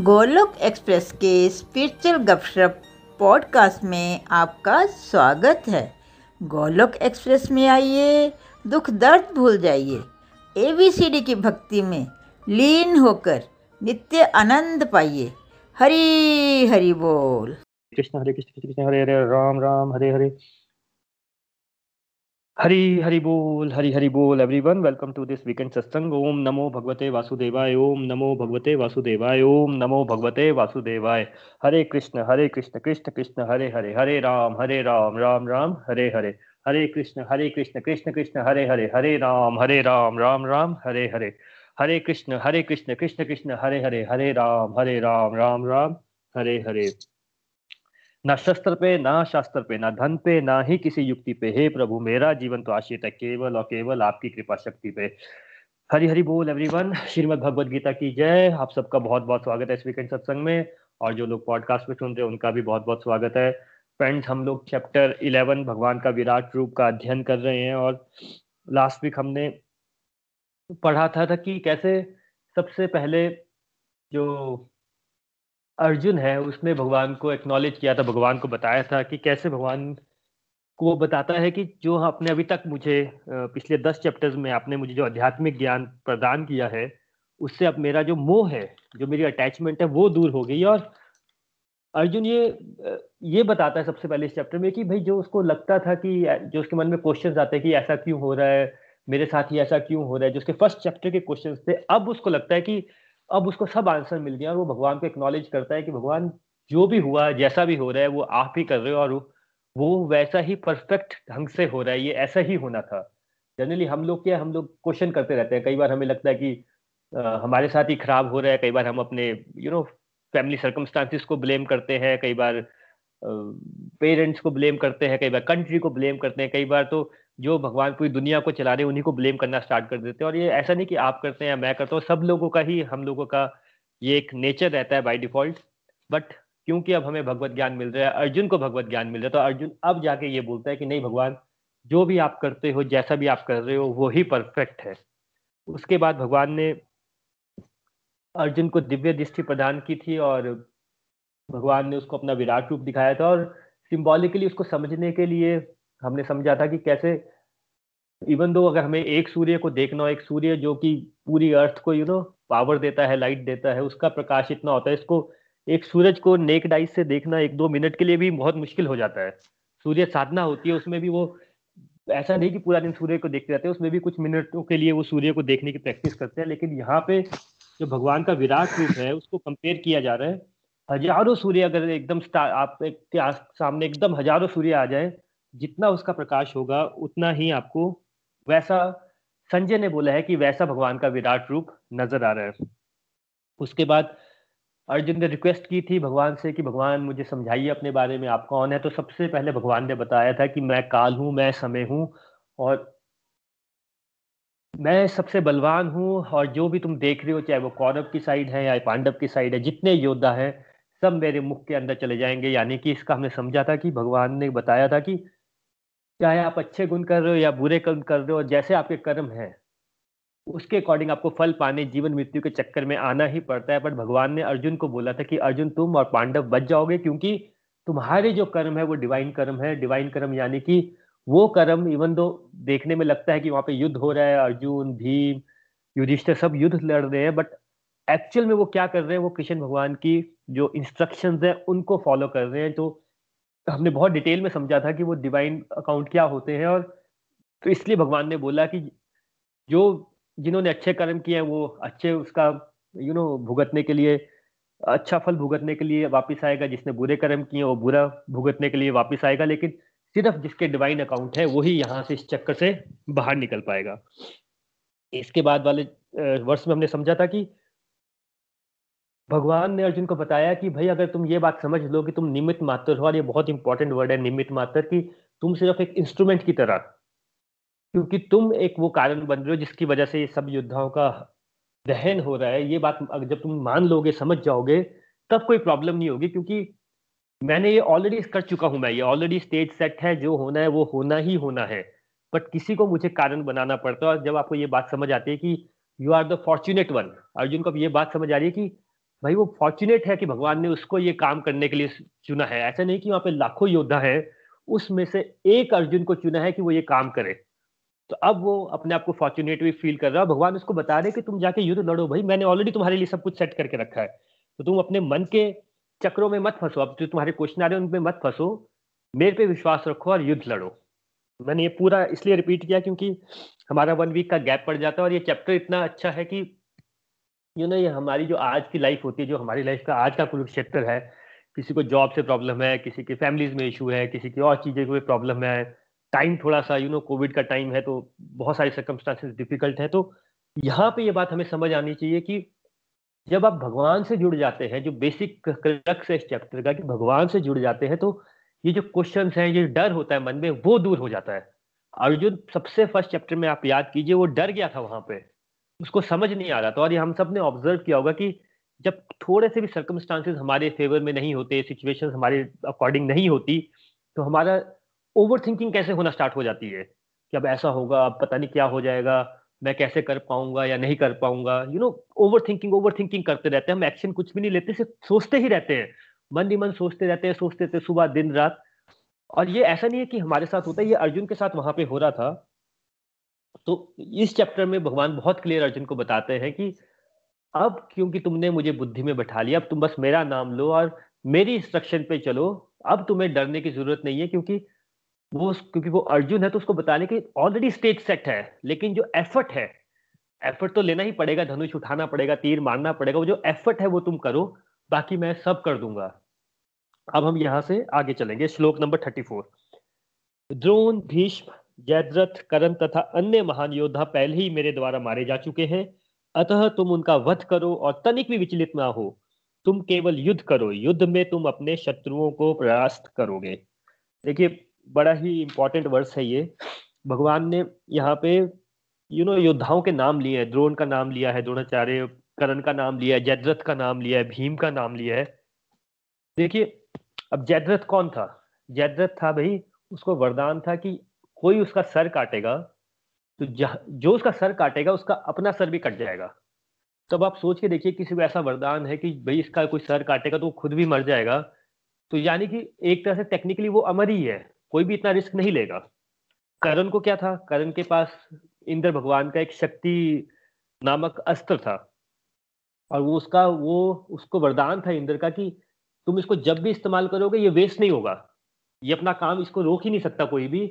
Golok express के spiritual गपशप podcast में आपका स्वागत है। गोलोक एक्सप्रेस में आइए, दुख दर्द भूल जाइए। एबीसीडी की भक्ति में लीन होकर नित्य आनंद पाइए। हरी हरि बोल। कृष्ण, हरे कृष्ण कृष्ण, हरे हरे, राम राम, हरे हरे। हरी हरि बोल, हरी हरि बोल everyone welcome to this weekend सत्संग ओम नमो भगवते वासुदेवाय, ओम नमो भगवते वासुदेवाय, ओम नमो भगवते वासुदेवाय. हरे कृष्ण हरे कृष्ण कृष्ण कृष्ण, हरे हरे हरे राम हरे राम राम राम, हरे हरे. हरे कृष्ण हरे कृष्ण कृष्ण कृष्ण, हरे हरे हरे राम हरे राम राम राम, हरे हरे. हरे कृष्ण हरे कृष्ण कृष्ण कृष्ण, हरे हरे हरे राम हरे राम राम राम, हरे हरे. ना शस्त्र पे ना शास्त्र पे ना धन पे ना ही किसी युक्ति पे। हे प्रभु मेरा जीवन तो आश्रित है केवल और केवल आपकी कृपा शक्ति पे। हरी हरी बोल एवरीवन श्रीमद भगवद गीता की जय। आप सबका बहुत बहुत स्वागत है इस वीकेंड सत्संग में। और जो लोग पॉडकास्ट में सुन रहे हैं उनका भी बहुत बहुत स्वागत है। फ्रेंड्स हम लोग चैप्टर इलेवन भगवान का विराट रूप का अध्ययन कर रहे हैं। और लास्ट वीक हमने पढ़ा था, था कि कैसे सबसे पहले जो अर्जुन है, उसने भगवान को एक्नॉलेज किया था, भगवान को बताया था कि कैसे भगवान को बताता है कि जो आपने अभी तक मुझे पिछले दस चैप्टर्स में आपने मुझे जो आध्यात्मिक ज्ञान प्रदान किया है, उससे अब मेरा जो मोह है, जो मेरी अटैचमेंट है, वो दूर हो गई। और अर्जुन ये ये बताता है सबसे पहले इस चैप्टर में कि भाई जो उसको लगता था कि जो उसके मन में क्वेश्चंस आते हैं कि ऐसा क्यों हो रहा है, मेरे साथ ही ऐसा क्यों हो रहा है, जो उसके फ़र्स्ट चैप्टर के क्वेश्चंस थे, अब उसको लगता है कि अब उसको सब आंसर मिल गया और वो भगवान को एक्नॉलेज करता है कि भगवान जो भी हुआ जैसा भी हो रहा है वो आप ही कर रहे हो और वो वैसा ही परफेक्ट ढंग से हो रहा है ये ऐसा ही होना था। जनरली हम लोग क्या हम लोग क्वेश्चन करते रहते हैं। कई बार हमें लगता है कि आ, हमारे साथ ही खराब हो रहा है। कई बार हम अपने यू नो फैमिली सर्कमस्टांसिस को ब्लेम करते हैं। कई बार पेरेंट्स को ब्लेम करते हैं। कई बार कंट्री को ब्लेम करते हैं। कई बार तो जो भगवान पूरी दुनिया को चला रहे हैं, उन्हीं को ब्लेम करना स्टार्ट कर देते हैं। और ये ऐसा नहीं कि आप करते हैं या मैं करता हूँ, सब लोगों का ही, हम लोगों का ये एक नेचर रहता है बाय डिफ़ॉल्ट बट क्योंकि अब हमें भगवत ज्ञान मिल रहा है, अर्जुन को भगवत ज्ञान मिल रहा है तो अर्जुन अब जाके ये बोलता है कि नहीं भगवान, जो भी आप करते हो, जैसा भी आप कर रहे हो, वो ही परफेक्ट है। उसके बाद भगवान ने अर्जुन को दिव्य दृष्टि प्रदान की थी और भगवान ने उसको अपना विराट रूप दिखाया था और सिंबॉलिकली उसको समझने के लिए हमने समझा था कि कैसे इवन दो अगर हमें एक सूर्य को देखना हो, एक सूर्य जो कि पूरी अर्थ को यू नो पावर देता है लाइट देता है, उसका प्रकाश इतना होता है, इसको एक सूरज को नेक डाइस से देखना एक दो मिनट के लिए भी बहुत मुश्किल हो जाता है। सूर्य साधना होती है, उसमें भी वो, ऐसा नहीं कि पूरा दिन सूर्य को देखते रहते हैं, उसमें भी कुछ मिनटों के लिए वो सूर्य को देखने की प्रैक्टिस करते हैं, लेकिन यहाँ पे जो भगवान का विराट रूप है, उसको कंपेयर किया जा रहा है। हज़ारों सूर्य अगर एकदम आप एक सामने एकदम हज़ारों सूर्य आ जाए जितना उसका प्रकाश होगा, उतना ही आपको वैसा, संजय ने बोला है कि वैसा भगवान का विराट रूप नज़र आ रहा है। उसके बाद अर्जुन ने रिक्वेस्ट की थी भगवान से कि, भगवान, मुझे समझाइए अपने बारे में, आप कौन है? तो सबसे पहले भगवान ने बताया था कि मैं काल हूँ, मैं समय हूँ और मैं सबसे बलवान हूँ और जो भी तुम देख रहे हो, चाहे वो कौरव की साइड है या पांडव की साइड है, जितने योद्धा हैं, सब मेरे मुख के अंदर चले जाएँगे। यानी कि इसका हमने समझा था कि भगवान ने बताया था कि चाहे आप अच्छे गुण कर रहे हो या बुरे कर्म कर रहे हो, जैसे आपके कर्म हैं, उसके अकॉर्डिंग आपको फल, पाने, जीवन, मृत्यु के चक्कर में आना ही पड़ता है। बट भगवान ने अर्जुन को बोला था कि, अर्जुन, तुम और पांडव बच जाओगे क्योंकि तुम्हारे जो कर्म है, वो डिवाइन कर्म है। डिवाइन कर्म यानी कि वो कर्म इवन दो देखने में लगता है कि वहाँ पे युद्ध हो रहा है, अर्जुन, भीम, युधिष्ठिर सब युद्ध लड़ रहे हैं बट एक्चुअल में वो क्या कर रहे हैं, वो कृष्ण भगवान की जो इंस्ट्रक्शंस है, उनको फॉलो कर रहे हैं। तो हमने बहुत डिटेल में समझा था कि वो डिवाइन अकाउंट क्या होते हैं और तो इसलिए भगवान ने बोला कि जो जिन्होंने अच्छे कर्म किए हैं, वो अच्छे उसका यू नो भुगतने के लिए अच्छा फल भुगतने के लिए वापस आएगा। जिसने बुरे कर्म किए वो बुरा भुगतने के लिए वापस आएगा, लेकिन सिर्फ़ जिसके डिवाइन अकाउंट है वही यहाँ से इस चक्कर से बाहर निकल पाएगा। इसके बाद वाले वर्ष में हमने समझा था कि भगवान ने अर्जुन को बताया कि भाई, अगर तुम ये बात समझ लो कि तुम निमित मात्र हो, और ये बहुत इंपॉर्टेंट वर्ड है निमित मात्र, कि तुम सिर्फ़ एक इंस्ट्रूमेंट की तरह। क्योंकि तुम एक वो कारण बन रहे हो जिसकी वजह से ये सब योद्धाओं का दहन हो रहा है। ये बात जब तुम मान लोगे, समझ जाओगे, तब कोई प्रॉब्लम नहीं होगी, क्योंकि मैंने ये ऑलरेडी कर चुका हूँ मैं। ये ऑलरेडी स्टेज सेट है, जो होना है, वो होना ही होना है। बट किसी को मुझे कारण बनाना पड़ता है जब आपको ये बात समझ आती है कि you are the fortunate one Arjun को अब ये बात समझ आ रही है कि भाई वो फॉर्चुनेट है कि भगवान ने उसको ये काम करने के लिए चुना है। ऐसा नहीं कि वहाँ पे लाखों योद्धा है, उसमें से एक अर्जुन को चुना है कि वो ये काम करे। तो अब वो अपने आप को फॉर्चुनेट भी फील कर रहा है भगवान उसको बता रहे कि तुम जाके युद्ध लड़ो। भाई मैंने ऑलरेडी तुम्हारे लिए सब कुछ सेट करके रखा है। तो तुम अपने मन के चक्रों में मत फंसो। अब जो तुम्हारे क्वेश्चन आ रहे हैं, उनमें मत फंसो। मेरे पे विश्वास रखो और युद्ध लड़ो। मैंने ये पूरा इसलिए रिपीट किया क्योंकि हमारा वन वीक का गैप पड़ जाता है और ये चैप्टर इतना अच्छा है कि यू नो ये हमारी जो आज की लाइफ होती है, जो हमारी लाइफ का आज का कुरुक्षेत्र है, किसी को जॉब से प्रॉब्लम है, किसी की फैमिलीज़ में इशू है, किसी की और चीज़ें कोई प्रॉब्लम है टाइम थोड़ा सा यू नो कोविड का टाइम है तो बहुत सारी सर्कमस्टांसेस डिफ़िकल्ट है तो यहाँ पे ये बात हमें समझ आनी चाहिए कि जब आप भगवान से जुड़ जाते हैं, जो बेसिक क्रक्स है इस चैप्टर का कि भगवान से जुड़ जाते हैं तो ये जो क्वेश्चन हैं, ये डर होता है मन में, वो दूर हो जाता है। अर्जुन सबसे फ़र्स्ट चैप्टर में आप याद कीजिए, वो डर गया था वहाँ पे। उसको समझ नहीं आ रहा। था और ये हम सबने ऑब्ज़र्व किया होगा कि जब थोड़े से भी सर्कमस्टांसेस हमारे फेवर में नहीं होते सिचुएशन हमारे अकॉर्डिंग नहीं होती तो हमारा ओवर थिंकिंग कैसे होना स्टार्ट हो जाती है? कि अब ऐसा होगा, अब पता नहीं क्या हो जाएगा, मैं कैसे कर पाऊँगा या नहीं कर पाऊँगा? You know over thinking over thinking करते रहते हैं। हम एक्शन कुछ भी नहीं लेते, सिर्फ़ सोचते ही रहते हैं। मन ही मन सोचते रहते हैं, सोचते रहते सुबह, दिन, रात। और ये ऐसा नहीं है कि हमारे साथ होता है, ये अर्जुन के साथ वहाँ पे हो रहा था। तो इस चैप्टर में भगवान बहुत क्लियर अर्जुन को बताते हैं कि अब क्योंकि तुमने मुझे बुद्धि में बैठा लिया, अब तुम बस मेरा नाम लो और मेरी इंस्ट्रक्शन पे चलो। अब तुम्हें डरने की ज़रूरत नहीं है क्योंकि वो क्योंकि वो अर्जुन है तो उसको बताने की ऑलरेडी स्टेज सेट है, लेकिन जो एफर्ट है एफर्ट तो लेना ही पड़ेगा, धनुष उठाना पड़ेगा, तीर मारना पड़ेगा, वो जो एफर्ट है वो तुम करो, बाकी मैं सब कर दूँगा। अब हम यहाँ से आगे चलेंगे, श्लोक number thirty four Drona, Bhishma Jayadratha, Karna तथा अन्य महान योद्धा पहले ही मेरे द्वारा मारे जा चुके हैं। अतः तुम उनका वध करो और तनिक भी विचलित ना हो। तुम केवल युद्ध करो। युद्ध में तुम अपने शत्रुओं को परास्त करोगे। देखिए, बड़ा ही इंपॉर्टेंट वर्ष है ये। भगवान ने यहाँ पे यू नो योद्धाओं के नाम लिए हैं। द्रोण का नाम लिया है, द्रोणाचार्य, करण का नाम लिया है, जयद्रथ का नाम लिया है, भीम का नाम लिया है। देखिए, अब जयद्रथ कौन था? जयद्रथ था भाई, उसको वरदान था कि कोई उसका सर काटेगा तो जो उसका सर काटेगा, उसका अपना सर भी कट जाएगा। तब आप सोच के देखिए किसी को ऐसा वरदान है कि भाई इसका कोई सर काटेगा तो वो खुद भी मर जाएगा। तो यानी कि एक तरह से टेक्निकली वो अमर ही है, कोई भी इतना रिस्क नहीं लेगा। करण को क्या था? करण के पास इंद्र भगवान का एक शक्ति नामक अस्त्र था। और वो उसका, वो उसको वरदान था इंद्र का कि तुम इसको जब भी इस्तेमाल करोगे ये वेस्ट नहीं होगा। ये अपना काम इसको रोक ही नहीं सकता कोई भी।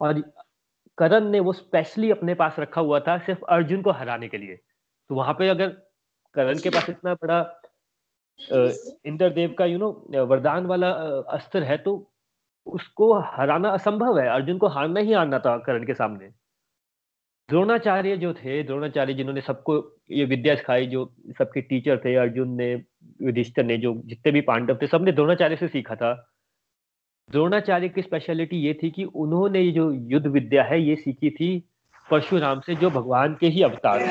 और करण ने वो स्पेशली अपने पास रखा हुआ था सिर्फ़ अर्जुन को हराने के लिए। तो वहाँ पे अगर करण के पास इतना बड़ा इंद्रदेव का यू नो वरदान वाला अस्त्र है तो उसको हराना असंभव है। अर्जुन को हारना ही हारना था करण के सामने। द्रोणाचार्य जो थे, द्रोणाचार्य जिन्होंने सबको ये विद्या सिखाई, जो सबके टीचर थे, अर्जुन ने, युधिष्ठर ने, जो जितने भी पांडव थे, सबने द्रोणाचार्य से सीखा था। द्रोणाचार्य की स्पेशलिटी ये थी कि उन्होंने जो युद्ध विद्या है ये सीखी थी परशुराम से जो भगवान के ही अवतार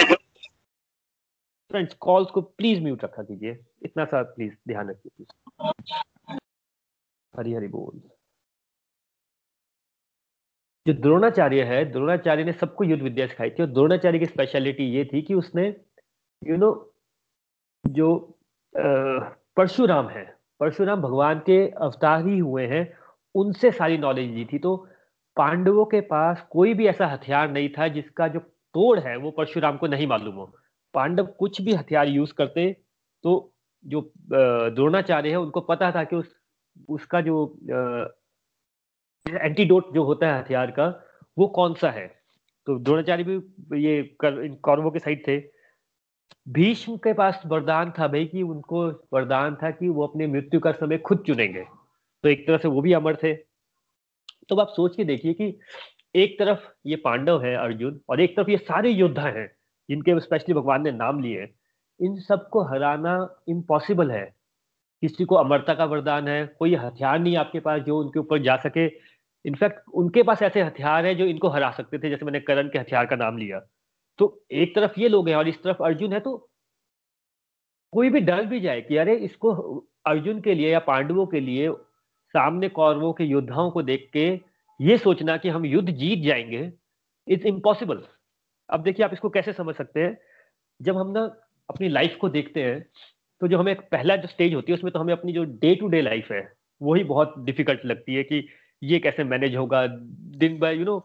फ्रेंड्स कॉल्स को प्लीज़ म्यूट रखा कीजिए। इतना सा प्लीज़ ध्यान रखिए। हरी हरी बोल। जो द्रोणाचार्य है द्रोणाचार्य ने सबको युद्ध विद्या सिखाई थी और द्रोणाचार्य की स्पेशलिटी ये थी कि उसने यू you नो know, जो परशुराम है परशुराम भगवान के अवतार ही हुए हैं उनसे सारी नॉलेज दी थी। तो पांडवों के पास कोई भी ऐसा हथियार नहीं था जिसका जो तोड़ है, वो परशुराम को नहीं मालूम हो। पांडव कुछ भी हथियार यूज़ करते तो जो द्रोणाचार्य है, उनको पता था कि उस, उसका जो एंटीडोट जो होता है हथियार का, वो कौन सा है? तो द्रोणाचार्य भी ये कौरवों के साइड थे। भीष्म के पास वरदान था भाई कि उनको वरदान था कि वो अपने मृत्यु का समय खुद चुनेंगे। तो एक तरह से वो भी अमर थे। तो आप सोच के देखिए कि एक तरफ़ ये पांडव है अर्जुन और एक तरफ़ ये सारे योद्धा हैं जिनके स्पेशली भगवान ने नाम लिए। इन सबको हराना इम्पॉसिबल है। किसी को अमरता का वरदान है, कोई हथियार नहीं आपके पास जो उनके ऊपर जा सके। इनफैक्ट उनके पास ऐसे हथियार है जो इनको हरा सकते थे, जैसे मैंने करण के हथियार का नाम लिया। तो एक तरफ़ ये लोग हैं और इस तरफ़ अर्जुन है तो कोई भी डर भी जाए कि अरे इसको अर्जुन के लिए या पांडवों के लिए सामने कौरवों के योद्धाओं को देख के ये सोचना कि हम युद्ध जीत जाएँगे इट्स इम्पॉसिबल अब देखिए आप इसको कैसे समझ सकते हैं? जब हम ना अपनी लाइफ को देखते हैं तो जो हमें पहला जो स्टेज होती है, उसमें तो हमें अपनी जो डे टू डे लाइफ है, वही बहुत डिफ़िकल्ट लगती है कि ये कैसे मैनेज होगा? दिन बाय यू नो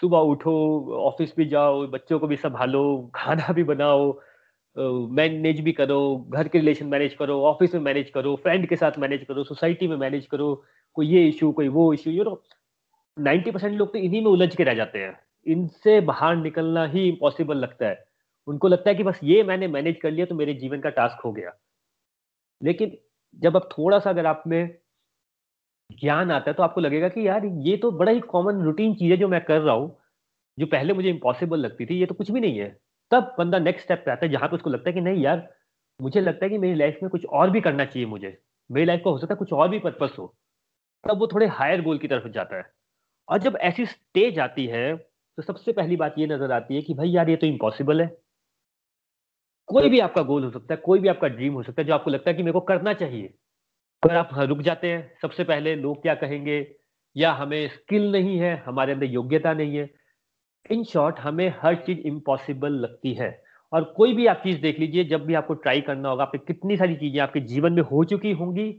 सुबह उठो ऑफ़िस भी जाओ, बच्चों को भी संभालो, खाना भी बनाओ मैनेज भी करो, घर के रिलेशन मैनेज करो, ऑफ़िस में मैनेज करो, फ्रेंड के साथ मैनेज करो, सोसाइटी में मैनेज करो, कोई ये इशू कोई वो issue you know ninety percent लोग तो इन्हीं में उलझ के रह जाते हैं। इनसे बाहर निकलना ही इम्पॉसिबल लगता है। उनको लगता है कि बस ये मैंने मैनेज कर लिया तो मेरे जीवन का टास्क हो गया। लेकिन जब आप थोड़ा सा अगर आप में ज्ञान आता है तो आपको लगेगा कि यार ये तो बड़ा ही कॉमन रूटीन चीज़ है जो मैं कर रहा हूँ, जो पहले मुझे इम्पॉसिबल लगती थी, ये तो कुछ भी नहीं है। तब बंदा नेक्स्ट स्टेप पे आता है, जहाँ पे उसको लगता है कि नहीं यार, मुझे लगता है कि मेरी लाइफ में कुछ और भी करना चाहिए मुझे। मेरी लाइफ को हो सकता है कुछ और भी पर्पस हो। तब वो थोड़े हायर गोल की तरफ़ जाता है। और जब ऐसी स्टेज आती है तो सबसे पहली बात ये नज़र आती है कि भाई यार, ये तो इम्पॉसिबल है। कोई भी आपका गोल हो सकता है, कोई भी आपका ड्रीम हो सकता है, जो आपको लगता है कि मेरे को करना चाहिए। अगर आप रुक जाते हैं, सबसे पहले लोग क्या कहेंगे? या हमें स्किल नहीं है, हमारे अंदर योग्यता नहीं है। इन शॉर्ट हमें हर चीज़ इम्पॉसिबल लगती है। और कोई भी आप चीज़ देख लीजिए, जब भी आपको ट्राई करना होगा आप कितनी सारी चीज़ें आपके जीवन में हो चुकी होंगी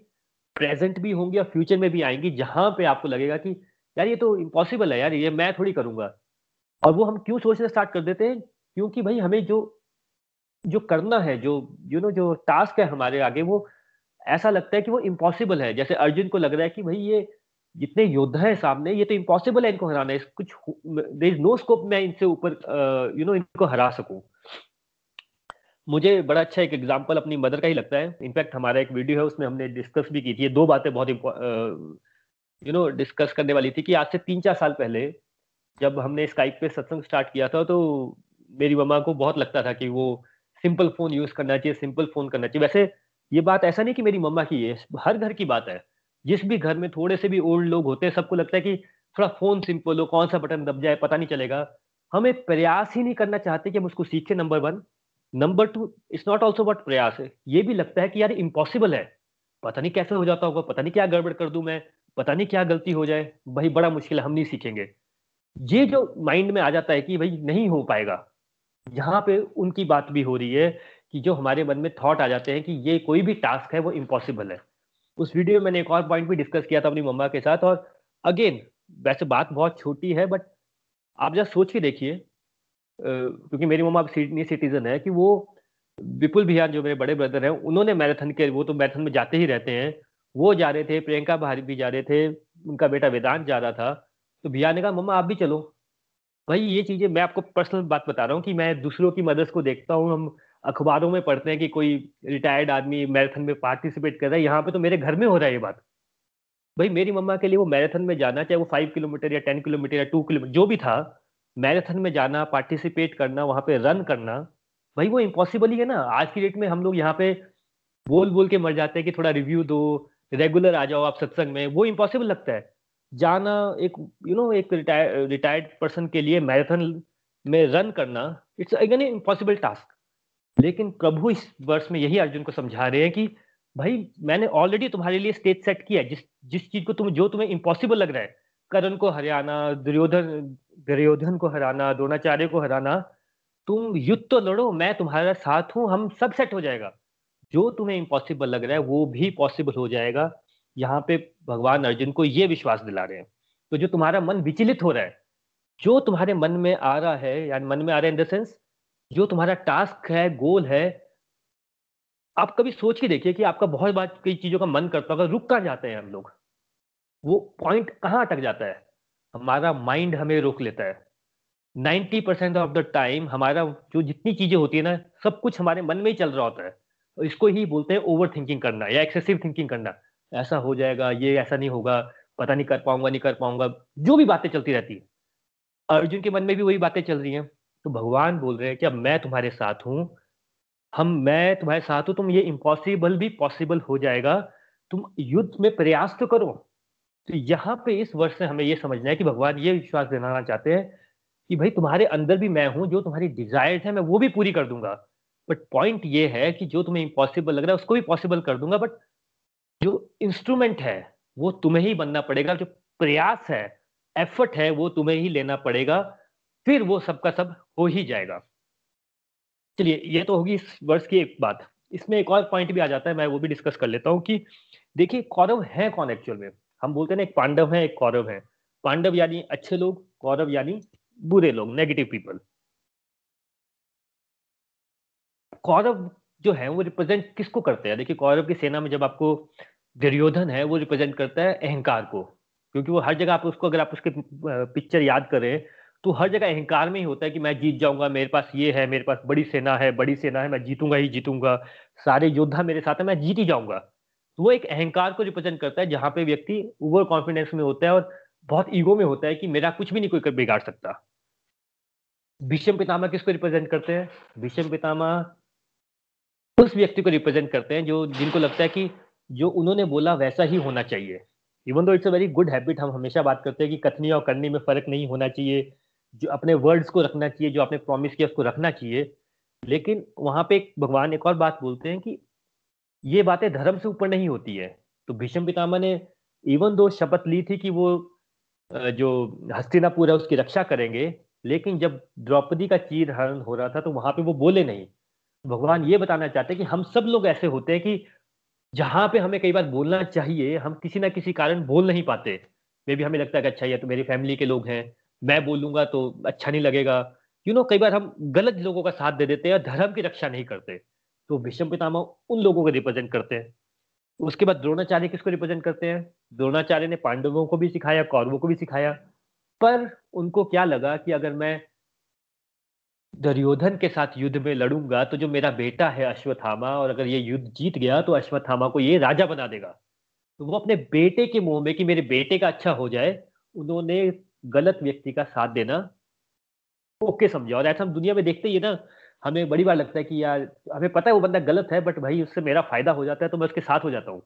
प्रेजेंट भी होंगी और फ्यूचर में भी आएँगी, जहाँ पे आपको लगेगा कि, यार, ये तो इम्पॉसिबल है यार, ये मैं थोड़ी करूँगा। और वो हम क्यों सोचना स्टार्ट कर देते हैं? क्योंकि भाई, हमें जो जो करना है, जो यू नो जो टास्क है हमारे आगे, वो ऐसा लगता है कि वो इम्पॉसिबल है। जैसे अर्जुन को लग रहा है कि भाई, ये जितने योद्धा है सामने, ये तो इम्पॉसिबल है इनको हराना। कुछ देर इज़ नो स्कोप मैं इनसे ऊपर यू नो इनको हरा सकूँ। मुझे बड़ा अच्छा एक एग्जांपल अपनी मदर का ही लगता है। इनफैक्ट हमारा एक वीडियो है, उसमें हमने डिस्कस भी की थी। ये दो बातें बहुत यू नो डिस्कस करने वाली थी कि आज से तीन चार साल पहले जब हमने स्काइप पे सत्संग स्टार्ट किया था तो मेरी मम्मा को बहुत लगता था कि वो सिंपल फ़ोन यूज़ करना चाहिए सिंपल फ़ोन करना चाहिए। वैसे ये बात ऐसा नहीं कि मेरी मम्मा की है, हर घर की बात है। जिस भी घर में थोड़े से भी ओल्ड लोग होते हैं, सबको लगता है कि थोड़ा फ़ोन सिंपल हो, कौन सा बटन दब जाए, पता नहीं चलेगा। हम एक प्रयास ही नहीं करना चाहते कि हम उसको सीखे number one number two it's not also but प्रयास है। ये भी लगता है कि यार इम्पॉसिबल है। पता नहीं कैसे हो जाता होगा, पता नहीं क्या गड़बड़ कर दूँ मैं, पता नहीं क्या गलती हो जाए। भाई, बड़ा मुश्किल है, हम नहीं सीखेंगे। ये जो माइंड में आ जाता है कि भाई, नहीं हो पाएगा। यहाँ पे उनकी बात भी हो रही है कि जो हमारे मन में थॉट आ जाते हैं कि ये कोई भी टास्क है, वो इम्पॉसिबल है। उस वीडियो में मैंने एक और पॉइंट भी डिस्कस किया था अपनी मम्मा के साथ और अगेन वैसे बात बहुत छोटी है बट आप जब सोच के देखिए क्योंकि मेरी मम्मा सीनियर सिटीजन है कि वो विपुल बिहार जो मेरे बड़े ब्रदर हैं, उन्होंने मैराथन के, वो तो मैराथन में जाते ही रहते हैं, वो जा रहे थे, प्रियंका भारी भी जा रहे थे, उनका बेटा वेदांत जा रहा था तो भैया ने कहा, मम्मा, आप भी चलो। भाई, ये चीज़ें मैं आपको पर्सनल बात बता रहा हूँ कि मैं दूसरों की मदद को देखता हूँ, हम अखबारों में पढ़ते हैं कि कोई रिटायर्ड आदमी मैराथन में पार्टिसिपेट कर रहा है यहाँ पे तो मेरे घर में हो रहा है ये बात। भाई मेरी मम्मा के लिए वो मैराथन में जाना चाहे वो फाइव किलोमीटर या टेन किलोमीटर या टू किलोमीटर जो भी था मैराथन में जाना पार्टिसिपेट करना वहाँ पे रन करना भाई वो इम्पॉसिबल ही है ना। आज की डेट में हम लोग यहाँ पे बोल बोल के मर जाते हैं कि थोड़ा रिव्यू दो रेगुलर आ जाओ आप सत्संग में वो इम्पॉसिबल लगता है। जाना एक यू you नो know, एक रिटायर्ड पर्सन के लिए मैराथन में रन करना इट्स अगेन इम्पॉसिबल टास्क लेकिन प्रभु इस वर्ष में यही अर्जुन को समझा रहे हैं कि, भाई, मैंने ऑलरेडी तुम्हारे लिए स्टेज सेट किया है। जिस जिस चीज़ को तुम, जो तुम्हें इम्पॉसिबल लग रहा है, करण को हराना दुर्योधन दुर्योधन को हराना, द्रोणाचार्य को हराना, तुम युद्ध तो लड़ो, मैं तुम्हारा साथ हूँ, हम सब सेट हो जाएगा। जो तुम्हें इम्पॉसिबल लग रहा है, वो भी पॉसिबल हो जाएगा। यहाँ पे भगवान अर्जुन को ये विश्वास दिला रहे हैं। तो जो तुम्हारा मन विचलित हो रहा है, जो तुम्हारे मन में आ रहा है, यानी मन में आ रहा है इन द सेंस जो तुम्हारा टास्क है गोल है, आप कभी सोच के देखिए कि आपका बहुत बार कई चीज़ों का मन करता होगा, रुक कर जाते हैं हम लोग? वो पॉइंट कहाँ अटक जाता है? हमारा माइंड हमें रोक लेता है। Ninety percent of the time हमारा जो जितनी चीज़ें होती है ना, सब कुछ हमारे मन में ही चल रहा होता है। इसको ही बोलते हैं ओवर थिंकिंग करना या एक्सेसिव थिंकिंग करना। ऐसा हो जाएगा, ये ऐसा नहीं होगा, पता नहीं कर पाऊँगा, नहीं कर पाऊँगा, जो भी बातें चलती रहती है। अर्जुन के मन में भी वही बातें चल रही हैं। तो भगवान बोल रहे हैं कि अब मैं तुम्हारे साथ हूँ। हम, मैं तुम्हारे साथ हूँ, तुम ये इम्पॉसिबल भी पॉसिबल हो जाएगा। तुम युद्ध में प्रयास तो करो। तो यहाँ पे इस वर्ष से हमें ये समझना है कि भगवान ये विश्वास दिलाना चाहते हैं कि भाई तुम्हारे अंदर भी मैं हूँ, जो तुम्हारी डिज़ायर है, मैं वो भी पूरी कर दूँगा। बट पॉइंट ये है कि जो तुम्हें इम्पॉसिबल लग रहा है, उसको भी पॉसिबल कर दूँगा। बट जो इंस्ट्रूमेंट है, वो तुम्हें ही बनना पड़ेगा। जो प्रयास है एफर्ट है, वो तुम्हें ही लेना पड़ेगा। फिर वो सबका सब हो ही जाएगा। चलिए, ये तो होगी इस वर्ष की एक बात। इसमें एक और पॉइंट भी आ जाता है, मैं वो भी डिस्कस कर लेता हूँ कि देखिए, कौरव है कौन एक्चुअल में? हम बोलते हैं ना, एक पांडव है, एक कौरव है। पांडव यानी अच्छे लोग, कौरव यानी बुरे लोग नेगेटिव पीपल कौरव जो है, वो रिप्रेजेंट किसको करते हैं? देखिए, कौरव की सेना में जब आपको दुर्योधन है, वो रिप्रेजेंट करता है अहंकार को। क्योंकि वो हर जगह आप उसको, अगर आप उसके पिक्चर याद करें तो हर जगह अहंकार में ही होता है कि मैं जीत जाऊँगा, मेरे पास ये है, मेरे पास बड़ी सेना है, बड़ी सेना है, मैं जीतूँगा ही जीतूँगा। सारे योद्धा मेरे साथ है, मैं जीत ही जाऊँगा। तो वो एक अहंकार को रिप्रेजेंट करता है, जहाँ पे व्यक्ति ओवर कॉन्फिडेंस में होता है और बहुत ईगो में होता है कि मेरा कुछ भी नहीं कोई बिगाड़ सकता। भीष्म पितामह किसको रिप्रेजेंट करते हैं? भीष्म पितामह उस व्यक्ति को रिप्रेजेंट करते हैं जो, जिनको लगता है कि जो उन्होंने बोला वैसा ही होना चाहिए। Even though it's a very good habit हम हमेशा बात करते हैं कि कथनी और करनी में फ़र्क नहीं होना चाहिए। जो अपने वर्ड्स को रखना चाहिए, जो आपने प्रॉमिस किया, उसको रखना चाहिए। लेकिन वहाँ पे भगवान एक और बात बोलते हैं कि ये बातें धर्म से ऊपर नहीं होती है। तो भीष्म पितामह ने इवन दो शपथ ली थी कि वो जो हस्तिनापुर है उसकी रक्षा करेंगे, लेकिन जब द्रौपदी का चीर हरण हो रहा था तो वहाँ पे वो बोले नहीं। भगवान ये बताना चाहते हैं कि हम सब लोग ऐसे होते हैं कि जहाँ पे हमें कई बार बोलना चाहिए, हम किसी ना किसी कारण बोल नहीं पाते। मे भी हमें लगता है कि अच्छा ये तो मेरी फैमिली के लोग हैं। मैं बोलूँगा तो अच्छा नहीं लगेगा। यू you नो know, कई बार हम गलत लोगों का साथ दे देते हैं धर्म की रक्षा नहीं करते। तो भीष्म पितामह उन लोगों को रिप्रेजेंट करते हैं। उसके बाद द्रोणाचार्य किसको रिप्रेजेंट करते हैं? द्रोणाचार्य ने पांडवों को भी सिखाया कौरवों को भी सिखाया। पर उनको क्या लगा कि अगर मैं दुर्योधन के साथ युद्ध में लड़ूँगा तो जो मेरा बेटा है अश्वत्थामा और अगर ये युद्ध जीत गया तो अश्वत्थामा को ये राजा बना देगा। तो वो अपने बेटे के मुँह में कि मेरे बेटे का अच्छा हो जाए उन्होंने गलत व्यक्ति का साथ देना, ओके समझा। और ऐसा हम दुनिया में देखते ही ना, हमें बड़ी बार लगता है कि यार, हमें पता है वो बंदा गलत है बट भाई उससे मेरा फ़ायदा हो जाता है तो मैं उसके साथ हो जाता हूँ।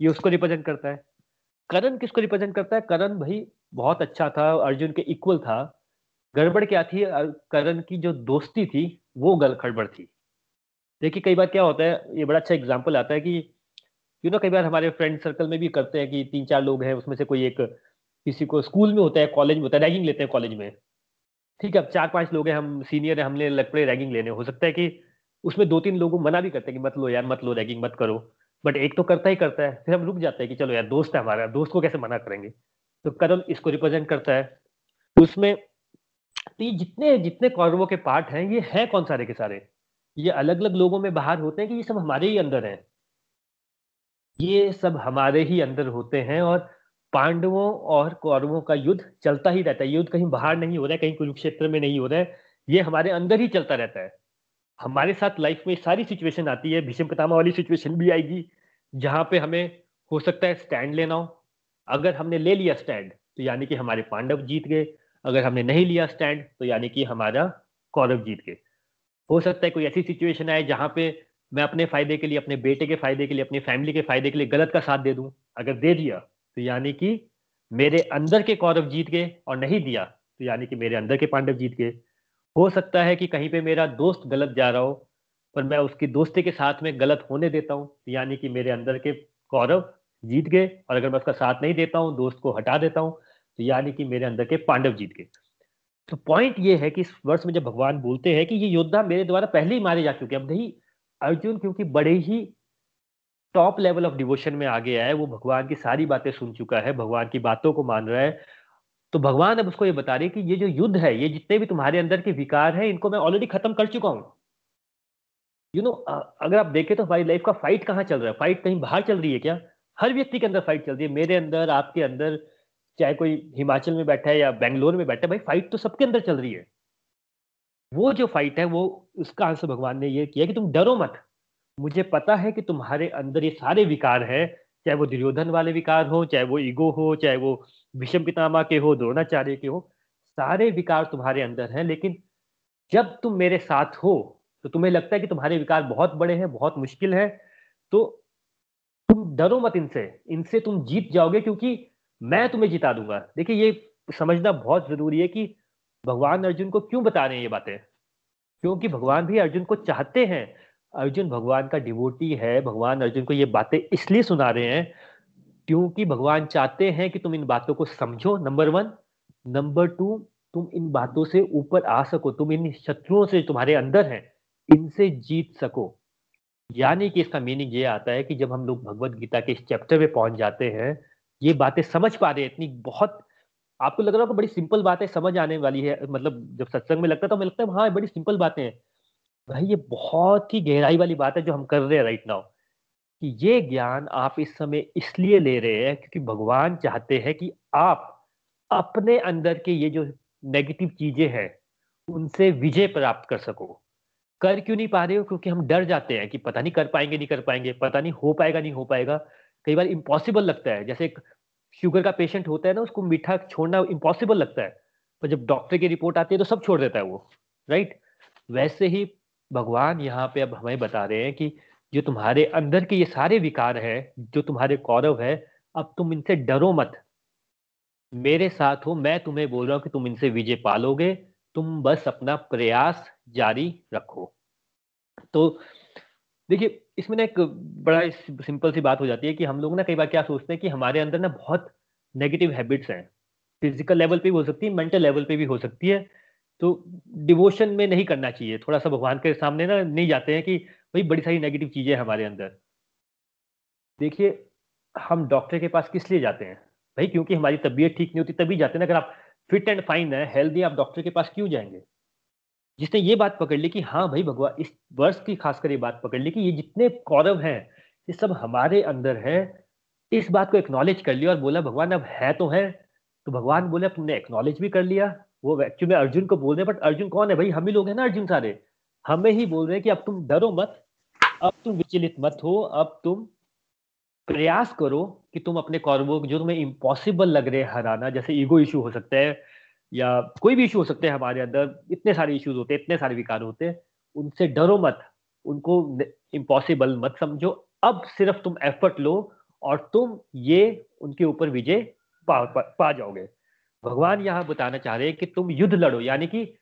ये उसको रिप्रेजेंट करता है। करण किसको रिप्रेजेंट करता है? करण भाई बहुत अच्छा था, अर्जुन के इक्वल था। गड़बड़ क्या थी? करण की जो दोस्ती थी, वो गल गड़बड़ थी। देखिए, कई बार क्या होता है, ये बड़ा अच्छा एग्ज़ाम्पल आता है कि यू नो कई बार हमारे फ्रेंड सर्कल में भी करते हैं कि तीन चार लोग हैं, उसमें से कोई एक किसी को स्कूल में होता है, कॉलेज में होता है, रैगिंग लेते हैं कॉलेज में। ठीक है, अब चार पाँच लोग हैं, हम सीनियर है, हमने लग पड़े रैगिंग लेने। हो सकता है कि उसमें दो तीन लोगों मना भी करते हैं कि मत लो यार, मत लो, रैगिंग मत करो। बट एक तो करता ही करता है, फिर हम रुक जाते हैं कि चलो यार, दोस्त है हमारा, दोस्त को कैसे मना करेंगे? तो करण इसको रिप्रेजेंट करता है। उसमें तो ये जितने जितने कौरवों के पार्ट हैं, ये हैं कौन सारे के सारे? ये अलग अलग लोगों में बाहर होते हैं कि ये सब हमारे ही अंदर हैं? ये सब हमारे ही अंदर होते हैं और पांडवों और कौरवों का युद्ध चलता ही रहता है। युद्ध कहीं बाहर नहीं हो रहा है, कहीं कुरुक्षेत्र में नहीं हो रहा है। ये हमारे अंदर ही चलता रहता है। हमारे साथ लाइफ में सारी सिचुएशन आती है। भीष्म पितामह वाली सिचुएशन भी आएगी, जहाँ पे हमें हो सकता है स्टैंड लेना हो। अगर हमने ले लिया स्टैंड तो यानी कि हमारे पांडव जीत गए। अगर हमने नहीं लिया स्टैंड तो यानी कि हमारा कौरव जीत गए। हो सकता है कोई ऐसी सिचुएशन आए जहाँ पे मैं अपने फ़ायदे के लिए, अपने बेटे के फ़ायदे के लिए, अपनी फैमिली के फ़ायदे के लिए गलत का साथ दे दूँ। अगर दे दिया तो यानी कि मेरे अंदर के कौरव जीत गए और नहीं दिया तो यानी कि मेरे अंदर के पांडव जीत गए। हो सकता है कि कहीं पे मेरा दोस्त गलत जा रहा हो, पर मैं उसकी दोस्ती के साथ में गलत होने देता हूँ यानी कि मेरे अंदर के कौरव जीत गए, और अगर मैं उसका साथ नहीं देता हूँ, दोस्त को हटा देता हूँ तो यानी कि मेरे अंदर के पांडव जीत गए। तो पॉइंट ये है कि इस वर्ष में जब भगवान बोलते हैं कि ये योद्धा मेरे द्वारा पहले ही मारे जा चुके अब नहीं, अर्जुन क्योंकि बड़े ही टॉप लेवल ऑफ़ डिवोशन में आ गया है, वो भगवान की सारी बातें सुन चुका है, भगवान की बातों को मान रहा है। तो भगवान अब उसको ये बता रहे कि ये जो युद्ध है, ये जितने भी तुम्हारे अंदर के विकार है, इनको मैं ऑलरेडी खत्म कर चुका हूँ। यू नो अगर आप देखें तो हमारी लाइफ का फाइट कहाँ चल रहा है? फाइट कहीं बाहर चल रही है क्या? हर व्यक्ति के अंदर फाइट चल रही है। मेरे अंदर, आपके अंदर, चाहे कोई हिमाचल में बैठा है या बेंगलोर में बैठा है, भाई फाइट तो सबके अंदर चल रही है। वो जो फाइट है, वो, उसका आंसर भगवान ने ये किया कि तुम डरो मत। मुझे पता है कि तुम्हारे अंदर ये सारे विकार है, चाहे वो दुर्योधन वाले विकार हो, चाहे वो ईगो हो, चाहे वो विषम पितामा के हो, द्रोणाचार्य के हो, सारे विकार तुम्हारे अंदर हैं, लेकिन जब तुम मेरे साथ हो तो तुम्हें लगता है कि तुम्हारे विकार बहुत बड़े हैं, बहुत मुश्किल है तो तुम डरो मत इनसे। इनसे तुम जीत जाओगे क्योंकि मैं तुम्हें जिता दूँगा। देखिए, ये समझना बहुत ज़रूरी है कि भगवान अर्जुन को क्यों बता रहे हैं ये बातें? क्योंकि भगवान भी अर्जुन को चाहते हैं अर्जुन भगवान का डिवोटी है, भगवान अर्जुन को ये बातें इसलिए सुना रहे हैं क्योंकि भगवान चाहते हैं कि तुम इन बातों को समझो नंबर वन नंबर टू तुम इन बातों से ऊपर आ सको, तुम इन शत्रुओं से तुम्हारे अंदर हैं, इनसे जीत सको। यानी कि इसका मीनिंग ये आता है कि जब हम लोग भगवत गीता के इस चैप्टर में पहुँच जाते हैं, ये बातें समझ पा रहे हैं, इतनी बहुत, आपको लग रहा होगा बड़ी सिंपल बातें समझ आने वाली है मतलब जब सत्संग में लगता है तो हमें लगता है हाँ बड़ी सिंपल बातें हैं। भाई ये बहुत ही गहराई वाली बात है जो हम कर रहे हैं राइट नाउ कि ये ज्ञान आप इस समय इसलिए ले रहे हैं क्योंकि भगवान चाहते हैं कि आप अपने अंदर के ये जो नेगेटिव चीज़ें हैं, उनसे विजय प्राप्त कर सको। कर क्यों नहीं पा रहे हो? क्योंकि हम डर जाते हैं कि पता नहीं कर पाएँगे, नहीं कर पाएँगे, पता नहीं हो पाएगा, नहीं हो पाएगा। कई बार इम्पॉसिबल लगता है। जैसे एक शुगर का पेशेंट होता है ना, उसको मीठा छोड़ना इम्पॉसिबल लगता है। पर जब डॉक्टर की रिपोर्ट आती है तो सब छोड़ देता है वो राइट वैसे ही भगवान यहाँ पे अब हमें बता रहे हैं कि जो तुम्हारे अंदर के ये सारे विकार हैं, जो तुम्हारे कौरव है, अब तुम इनसे डरो मत। मेरे साथ हो, मैं तुम्हें बोल रहा हूँ कि तुम इनसे विजय पालोगे, तुम बस अपना प्रयास जारी रखो। तो देखिए, इसमें ना एक बड़ा सिंपल सी बात हो जाती है कि हम लोग ना कई बार क्या सोचते हैं कि हमारे अंदर ना बहुत नेगेटिव हैबिट्स हैं। फ़िज़िकल लेवल पे भी हो सकती है मेंटल लेवल पे भी हो सकती है। तो डिवोशन में नहीं करना चाहिए। थोड़ा सा भगवान के सामने ना नहीं जाते हैं कि भाई बड़ी सारी नेगेटिव चीज़ें हमारे अंदर। देखिए, हम डॉक्टर के पास किस लिए जाते हैं? भाई, क्योंकि हमारी तबीयत ठीक नहीं होती, तभी जाते हैं अगर आप फिट एंड फाइन है हेल्दी आप डॉक्टर के पास क्यों जाएँगे? जिसने ये बात पकड़ ली कि हाँ भाई, भगवान, इस वर्ष की खासकर ये बात पकड़ ली कि ये जितने कौरव हैं, ये सब हमारे अंदर है। इस बात को एक्नॉलेज कर लिया और बोला, भगवान, अब है तो है। तो भगवान बोले तुमने एक्नॉलेज भी कर लिया। वो एक्चुअली अर्जुन को बोल रहे हैं बट अर्जुन कौन है? भाई हम ही लोग हैं ना अर्जुन सारे। हमें ही बोल रहे हैं कि अब तुम डरो मत अब तुम विचलित मत हो अब तुम प्रयास करो कि तुम अपने कौरवों जो तुम्हें इम्पॉसिबल लग रहे हैं हराना। जैसे ईगो इशू हो सकता है या कोई भी इशू हो सकते हैं हमारे अंदर इतने सारे इश्यूज़ होते हैं इतने सारे विकार होते हैं उनसे डरो मत उनको इम्पॉसिबल मत समझो। अब सिर्फ़ तुम एफर्ट लो और तुम ये उनके ऊपर विजय पा, पा, पा जाओगे। भगवान यहाँ बताना चाह रहे हैं कि तुम युद्ध लड़ो, यानी कि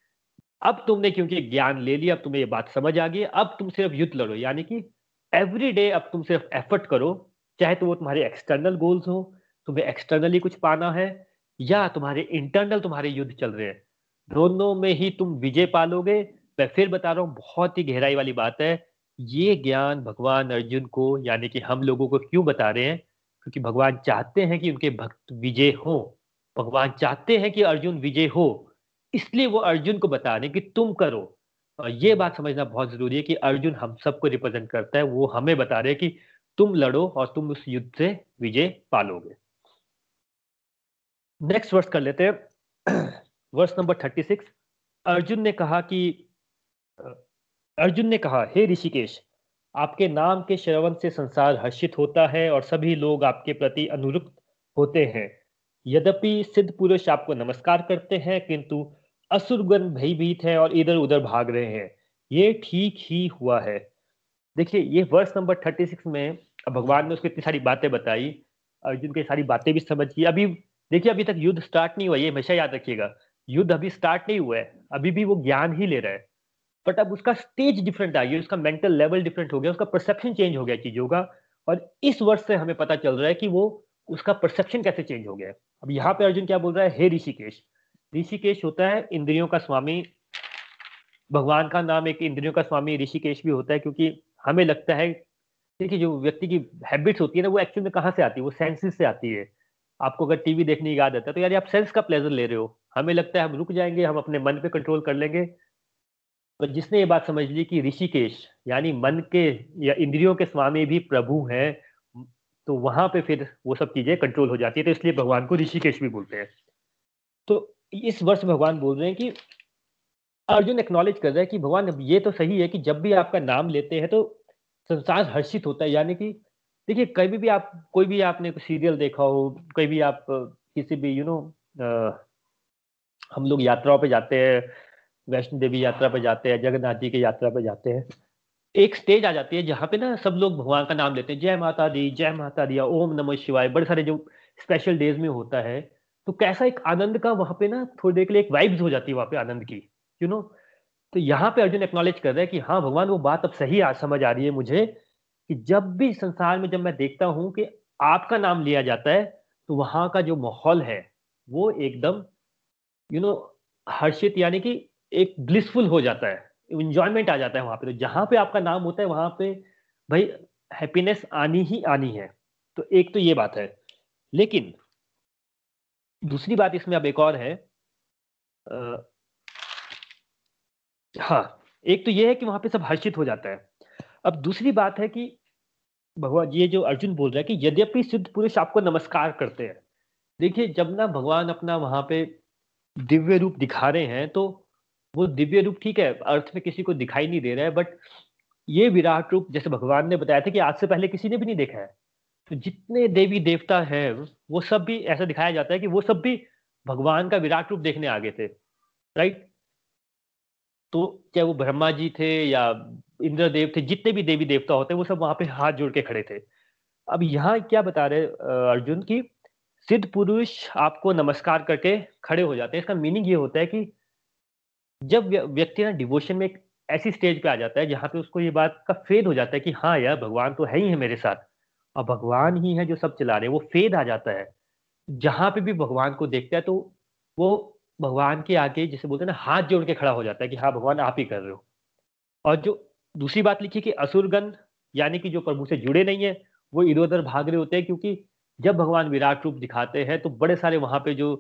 अब तुमने क्योंकि ज्ञान ले लिया, अब तुम्हें ये बात समझ आ गई, अब तुम सिर्फ़ युद्ध लड़ो, यानी कि एवरी डे अब तुम सिर्फ़ एफर्ट करो, चाहे तो वो तुम्हारे एक्सटर्नल गोल्स हो, तुम्हें एक्सटर्नली कुछ पाना है, या तुम्हारे इंटरनल तुम्हारे युद्ध चल रहे हैं। दोनों में ही तुम विजय पालोगे। मैं फिर बता रहा हूँ, बहुत ही गहराई वाली बात है। ये ज्ञान भगवान अर्जुन को, यानी कि हम लोगों को क्यों बता रहे हैं? क्योंकि भगवान चाहते हैं कि उनके भक्त विजय हो। भगवान चाहते हैं कि अर्जुन विजय हो, इसलिए वो अर्जुन को बता रहे कि तुम करो। और ये बात समझना बहुत ज़रूरी है कि अर्जुन हम सबको रिप्रेजेंट करता है, वो हमें बता रहे कि तुम लड़ो और तुम उस युद्ध से विजय पालोगे। नेक्स्ट वर्ष कर लेते हैं। Verse number thirty six Arjun ने कहा कि अर्जुन ने कहा, हे ऋषिकेश, आपके नाम के श्रवण से संसार हर्षित होता है और सभी लोग आपके प्रति अनुरुक्त होते हैं। यद्यपि सिद्ध पुरुष आपको नमस्कार करते हैं, किंतु असुरगण भयभीत है और इधर उधर भाग रहे हैं। ये ठीक ही हुआ है। देखिए, ये वर्ष नंबर थर्टी सिक्स में भगवान ने उसको इतनी सारी बातें बताई अर्जुन की सारी बातें भी समझ की। अभी, देखिए, अभी तक युद्ध स्टार्ट नहीं हुआ, ये हमेशा याद रखिएगा। युद्ध अभी स्टार्ट नहीं हुआ है, अभी भी वो ज्ञान ही ले रहा है। बट अब उसका स्टेज डिफरेंट आ गया, उसका मेंटल लेवल डिफरेंट हो गया, उसका परसेप्शन चेंज हो गया चीज़ों का। और इस वर्ष से हमें पता चल रहा है कि वो, उसका परसेप्शन कैसे चेंज हो गया। अब यहाँ पे अर्जुन क्या बोल रहा है? हे ऋषिकेश। ऋषिकेश होता है इंद्रियों का स्वामी। भगवान का नाम एक इंद्रियों का स्वामी ऋषिकेश भी होता है क्योंकि हमें लगता है, देखिए जो व्यक्ति की हैबिट्स होती है ना, वो एक्चुअली में कहाँ से आती है? वो सेंसेस से आती है। आपको अगर टीवी देखने की याद आता है तो यार आप सेंस का प्लेजर ले रहे हो। हमें लगता है हम रुक जाएँगे, हम अपने मन पे कंट्रोल कर लेंगे। तो जिसने ये बात समझ ली कि ऋषिकेश, यानी मन के या इंद्रियों के स्वामी भी प्रभु हैं तो वहाँ पे फिर वो सब चीज़ें कंट्रोल हो जाती है तो इसलिए भगवान को ऋषिकेश भी बोलते हैं। तो इस वर्ष भगवान बोल रहे हैं कि अर्जुन एक्नॉलेज कर रहा है कि भगवान ये तो सही है कि जब भी आपका नाम लेते हैं तो संसार हर्षित होता है, यानी कि देखिए, कभी भी आप, कोई भी आपने सीरियल देखा हो, कोई भी आप, किसी भी यू नो हम लोग यात्राओं पे जाते हैं, वैष्णो देवी यात्रा पे जाते हैं, जगन्नाथ जी की यात्रा पे जाते हैं एक स्टेज आ जाती है जहाँ पे ना सब लोग भगवान का नाम लेते हैं। जय माता दी जय माता दिया ओम नमः शिवाय बड़े सारे जो स्पेशल डेज़ में होता है तो कैसा एक आनंद का वहाँ पे ना थोड़ी देर के लिए एक वाइब्स हो जाती है वहाँ पे आनंद की यू नो तो यहाँ पे अर्जुन एक्नॉलेज कर रहा है कि हाँ भगवान वो बात अब सही आ, समझ आ रही है मुझे कि जब भी संसार में जब मैं देखता हूँ कि आपका नाम लिया जाता है तो वहाँ का जो माहौल है वो एकदम यू नो हर्षित यानी कि एक ब्लिसफुल हो जाता है। इंजॉयमेंट आ जाता है वहाँ पे। तो जहाँ पे आपका नाम होता है वहाँ पे भाई हैप्पीनेस आनी ही आनी है। तो एक तो ये बात है। लेकिन दूसरी बात इसमें अब एक और है। आ, हाँ एक तो ये है कि वहाँ पे सब हर्षित हो जाता है। अब दूसरी बात है कि भगवान ये जो अर्जुन बोल रहा है कि यद्यपि सिद्ध पुरुष आपको नमस्कार करते हैं। देखिए जब ना भगवान अपना वहाँ पे दिव्य रूप दिखा रहे हैं तो वो दिव्य रूप ठीक है, अर्थ में किसी को दिखाई नहीं दे रहा है बट ये विराट रूप, जैसे भगवान ने बताया था कि आज से पहले किसी ने भी नहीं देखा है। तो जितने देवी देवता हैं, वो सब भी ऐसा दिखाया जाता है कि वो सब भी भगवान का विराट रूप देखने आ गए थे राइट तो चाहे वो ब्रह्मा जी थे या इंद्रदेव थे, जितने भी देवी देवता होते हैं, वो सब वहाँ पे हाथ जोड़ के खड़े थे। अब यहाँ क्या बता रहे अर्जुन की सिद्ध पुरुष आपको नमस्कार करके खड़े हो जाते हैं। इसका मीनिंग ये होता है कि जब व्यक्ति ना डिवोशन में एक ऐसी स्टेज पे आ जाता है, जहाँ पे उसको ये बात का फेद हो जाता है कि हाँ यार, भगवान तो है ही है मेरे साथ। और भगवान ही है जो सब चला रहे हैं, वो फेद आ जाता है। जहाँ पे भी भगवान को देखता है तो वो भगवान के आगे जैसे बोलते हैं ना, हाथ जोड़ के खड़ा हो जाता है कि हाँ भगवान आप ही कर रहे हो। और जो दूसरी बात लिखी कि असुरगन यानी कि जो प्रभु से जुड़े नहीं है, वो इधर उधर भाग रहे होते हैं, क्योंकि जब भगवान विराट रूप दिखाते हैं तो बड़े सारे वहाँ पे जो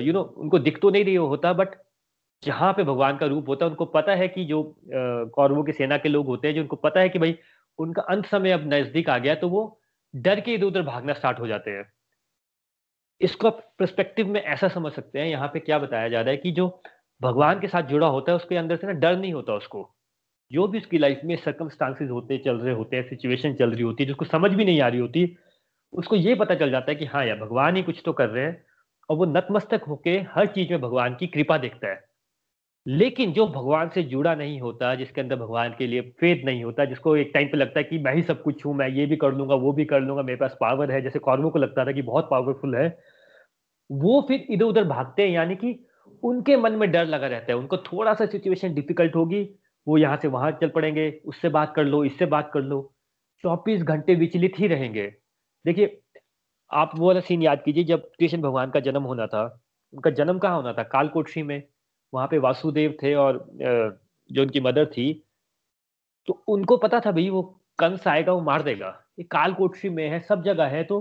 यू नो उनको दिख तो नहीं रही होता बट जहाँ पे भगवान का रूप होता है, उनको पता है कि जो कौरवों की सेना के लोग होते हैं, जो उनको पता है कि भाई, उनका अंत समय अब नज़दीक आ गया तो वो डर के इधर उधर भागना स्टार्ट हो जाते हैं। इसको आप परस्पेक्टिव में ऐसा समझ सकते हैं, यहाँ पे क्या बताया जा रहा है कि जो भगवान के साथ जुड़ा होता है, उसके अंदर से ना डर नहीं होता उसको। जो भी उसकी लाइफ में सर्कमस्टांसिस होते, चल रहे होते हैं सिचुएशन चल रही होती है, जिसको समझ भी नहीं आ रही होती, उसको ये पता चल जाता है कि हाँ यार, भगवान ही कुछ तो कर रहे हैं, और वो नतमस्तक होके हर चीज़ में भगवान की कृपा देखता है। लेकिन जो भगवान से जुड़ा नहीं होता, जिसके अंदर भगवान के लिए फेद नहीं होता, जिसको एक टाइम पे लगता है कि मैं ही सब कुछ हूँ, मैं ये भी कर लूँगा, वो भी कर लूँगा, मेरे पास पावर है, जैसे कौरवों को लगता था कि बहुत पावरफुल है, वो फिर इधर उधर भागते हैं, यानी कि उनके मन में डर लगा रहता है। उनको थोड़ा सा सिचुएशन डिफ़िकल्ट होगी, वो यहाँ से वहाँ चल पड़ेंगे, उससे बात कर लो, इससे बात कर लो, चौबीस घंटे विचलित ही रहेंगे। देखिए, आप वो वाला सीन याद कीजिए, जब कृष्ण भगवान का जन्म होना था, उनका जन्म कहाँ होना था? कालकोटरी में। वहाँ पे वासुदेव थे और जो उनकी मदर थी तो उनको पता था भाई वो कंस आएगा वो मार देगा। ये कालकोटरी में है सब जगह है तो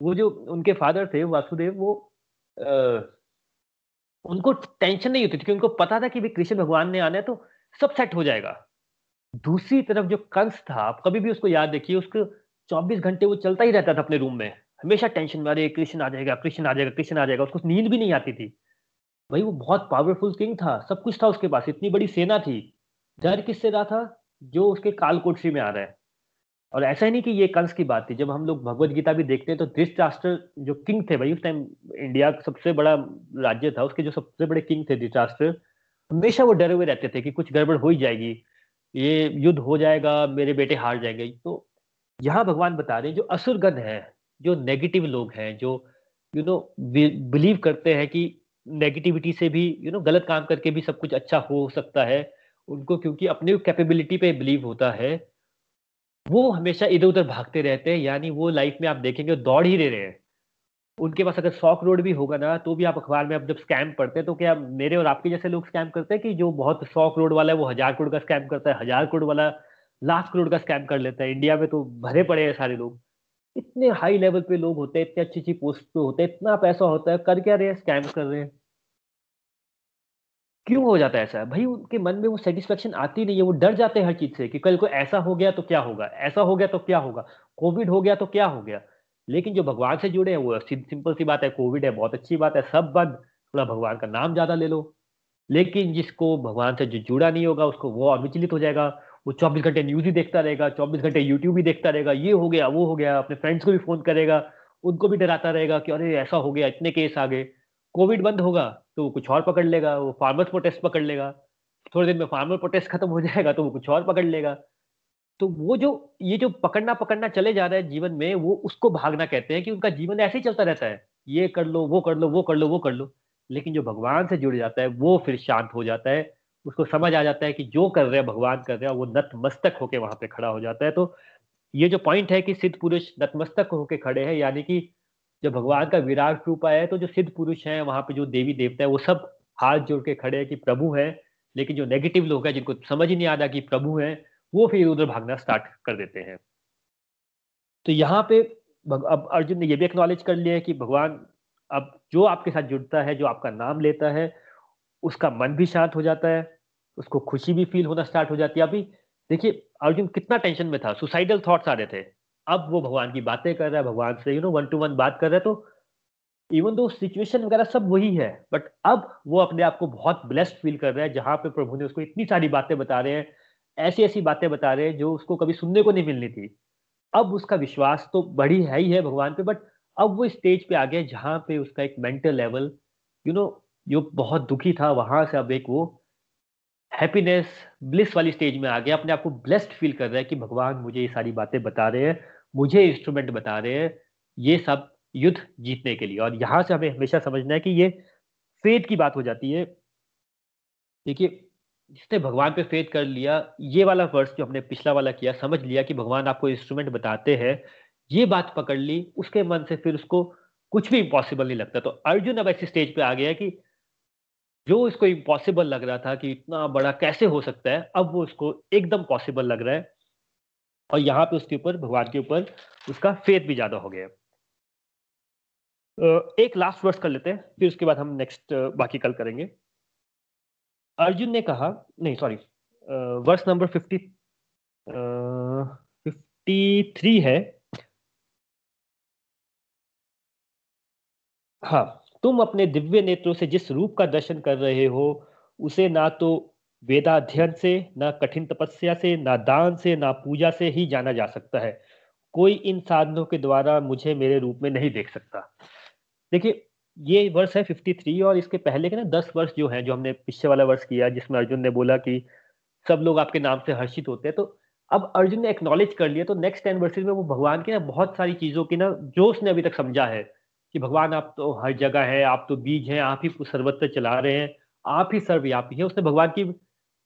वो जो उनके फादर थे वासुदेव वो आ, उनको टेंशन नहीं होती थी क्योंकि उनको पता था कि भाई कृष्ण भगवान ने आना है तो सब सेट हो जाएगा। दूसरी तरफ़ जो कंस था आप कभी भी उसको याद देखिए उसको 24 घंटे वो चलता ही रहता था अपने रूम में। हमेशा टेंशन में अरे कृष्ण आ जाएगा कृष्ण आ जाएगा कृष्ण आ जाएगा। उसको नींद भी नहीं आती थी। भाई वो बहुत पावरफुल किंग था, सब कुछ था उसके पास, इतनी बड़ी सेना थी। डर किससे रहा था? जो उसके कालकोटरी में आ रहा है। और ऐसा ही नहीं कि ये कंस की बात थी, जब हम लोग भगवत गीता भी देखते हैं तो धृतराष्ट्र जो किंग थे भाई, उस टाइम इंडिया का सबसे बड़ा राज्य था, उसके जो सबसे बड़े किंग थे धृतराष्ट्र, हमेशा वो डरे हुए रहते थे कि कुछ गड़बड़ हो ही जाएगी, ये युद्ध हो जाएगा, मेरे बेटे हार जाएँगे। तो यहाँ भगवान बता रहे हैं, जो असुरगण है, जो नेगेटिव लोग हैं, जो यू नो बिलीव करते हैं कि नेगेटिविटी से भी यू you नो know, गलत काम करके भी सब कुछ अच्छा हो सकता है। उनको क्योंकि अपनी कैपेबिलिटी पे बिलीव होता है। वो हमेशा इधर उधर भागते रहते हैं यानी वो लाइफ में आप देखेंगे दौड़ ही रहे हैं। उनके पास अगर सौ करोड़ भी होगा ना तो भी आप अखबार में अब जब स्कैम पढ़ते हैं तो क्या मेरे और आपके जैसे लोग स्कैम करते हैं कि जो बहुत सौ करोड़ वाला है वो हज़ार करोड़ का स्कैम करता है हज़ार करोड़ वाला लाख करोड़ का स्कैम कर लेता है। इंडिया में तो भरे पड़े हैं सारे लोग। इतने हाई लेवल पे लोग होते हैं इतनी अच्छी अच्छी पोस्ट पे होते हैं इतना पैसा होता है कर क्या रहे हैं स्कैम कर रहे हैं। क्यों हो जाता है ऐसा? भाई, उनके मन में वो सेटिस्फेक्शन आती नहीं है, वो डर जाते हैं हर चीज़ से कि कल को ऐसा हो गया तो क्या होगा, ऐसा हो गया तो क्या होगा, कोविड हो गया तो क्या हो गया। लेकिन जो भगवान से जुड़े हैं, वो सिंपल सी बात है, कोविड है, बहुत अच्छी बात है, सब बंद, थोड़ा भगवान का नाम ज़्यादा ले लो। लेकिन जिसको भगवान से जो, जुड़ा नहीं होगा, उसको वो अविचलित हो जाएगा, वो चौबीस घंटे न्यूज़ ही देखता रहेगा, चौबीस घंटे यूट्यूब ही देखता रहेगा, ये हो गया, वो हो गया, अपने फ्रेंड्स को भी फ़ोन करेगा, उनको भी डराता रहेगा कि अरे, ऐसा हो गया, इतने केस आ गए। कोविड बंद होगा तो वो कुछ और पकड़ लेगा, वो फार्मर्स प्रोटेस्ट पकड़ लेगा। थोड़े दिन में फार्मर प्रोटेस्ट खत्म हो जाएगा तो वो कुछ और पकड़ लेगा। तो वो जो, ये जो पकड़ना पकड़ना चले जा रहा है जीवन में, वो उसको भागना कहते हैं कि उनका जीवन ऐसे ही चलता रहता है। ये कर लो, वो कर लो, वो कर लो, वो कर लो। लेकिन जो भगवान से जुड़ जाता है, वो फिर शांत हो जाता है। उसको समझ आ जाता है कि जो कर रहे हैं, भगवान कर रहे हैं, वो नतमस्तक होके वहाँ पे खड़ा हो जाता है। तो ये जो पॉइंट है कि सिद्ध पुरुष नतमस्तक होके खड़े हैं, यानी कि जब भगवान का विराट रूप आया है तो जो सिद्ध पुरुष है, वहाँ पे जो देवी देवता है, वो सब हाथ जोड़ के खड़े हैं कि प्रभु है, लेकिन जो नेगेटिव लोग हैं, जिनको समझ ही नहीं आता कि प्रभु है, वो फिर उधर भागना स्टार्ट कर देते हैं। तो यहाँ पे अब अर्जुन ने ये भी एक्नॉलेज कर लिया है कि भगवान अब जो आपके साथ जुड़ता है, जो आपका नाम लेता है, उसका मन भी शांत हो जाता है, उसको खुशी भी फील होना स्टार्ट हो जाती है। अभी देखिए, अर्जुन कितना टेंशन में था सुसाइडल थॉट्स आ रहे थे। अब वो भगवान की बातें कर रहा है, भगवान से you know one to one बात कर रहा है तो इवन दो सिचुएशन वगैरह सब वही है बट अब वो अपने आप को बहुत ब्लेस्ड फील कर रहा है, जहाँ पे प्रभु ने उसको इतनी सारी बातें बता रहे हैं, ऐसी ऐसी बातें बता रहे हैं जो उसको कभी सुनने को नहीं मिलनी थी। अब उसका विश्वास तो बड़ी है ही है भगवान पे बट अब वो स्टेज पे आ गया जहाँ पे उसका एक मेंटल लेवल यू नो जो बहुत दुखी था, वहाँ से अब एक वो हैप्पीनेस ब्लिस वाली स्टेज में आ गया, अपने आप को ब्लेस्ड फील कर रहा है कि भगवान मुझे ये सारी बातें बता रहे हैं मुझे इंस्ट्रूमेंट बता रहे हैं ये सब युद्ध जीतने के लिए। और यहाँ से हमें हमेशा समझना है कि ये फेथ की बात हो जाती है। देखिए, जिसने भगवान पे फेथ कर लिया, ये वाला वर्ष जो हमने पिछला वाला किया, समझ लिया कि भगवान आपको इंस्ट्रूमेंट बताते हैं, ये बात पकड़ ली, उसके मन से फिर उसको कुछ भी इम्पॉसिबल नहीं लगता। तो अर्जुन अब ऐसी स्टेज पे आ गया कि जो इसको इम्पॉसिबल लग रहा था कि इतना बड़ा कैसे हो सकता है, अब वो उसको एकदम पॉसिबल लग रहा है। और यहाँ पे उसके ऊपर, भगवान के ऊपर उसका फेथ भी ज़्यादा हो गया। एक लास्ट वर्स कर लेते हैं, फिर उसके बाद हम नेक्स्ट बाकी कल करेंगे। अर्जुन ने कहा, नहीं sorry verse number fifty fifty three है। हाँ तुम अपने दिव्य नेत्रों से जिस रूप का दर्शन कर रहे हो, उसे ना तो वेदाध्ययन से, ना कठिन तपस्या से, ना दान से, ना पूजा से ही जाना जा सकता है। कोई इन साधनों के द्वारा मुझे मेरे रूप में नहीं देख सकता। देखिए, ये वर्ष है 53 और इसके पहले के ना 10 वर्ष जो है, जो हमने पिछले वाला वर्ष किया, जिसमें अर्जुन ने बोला कि सब लोग आपके नाम से हर्षित होते हैं तो अब अर्जुन ने एक्नॉलेज कर लिया तो नेक्स्ट टेन वर्सेज में वो भगवान की ना बहुत सारी चीज़ों की ना जो उसने अभी तक समझा है कि भगवान आप तो हर जगह है, आप तो बीज हैं, आप ही सर्वत्र चला रहे हैं, आप ही सर्वव्यापी हैं। उसने भगवान की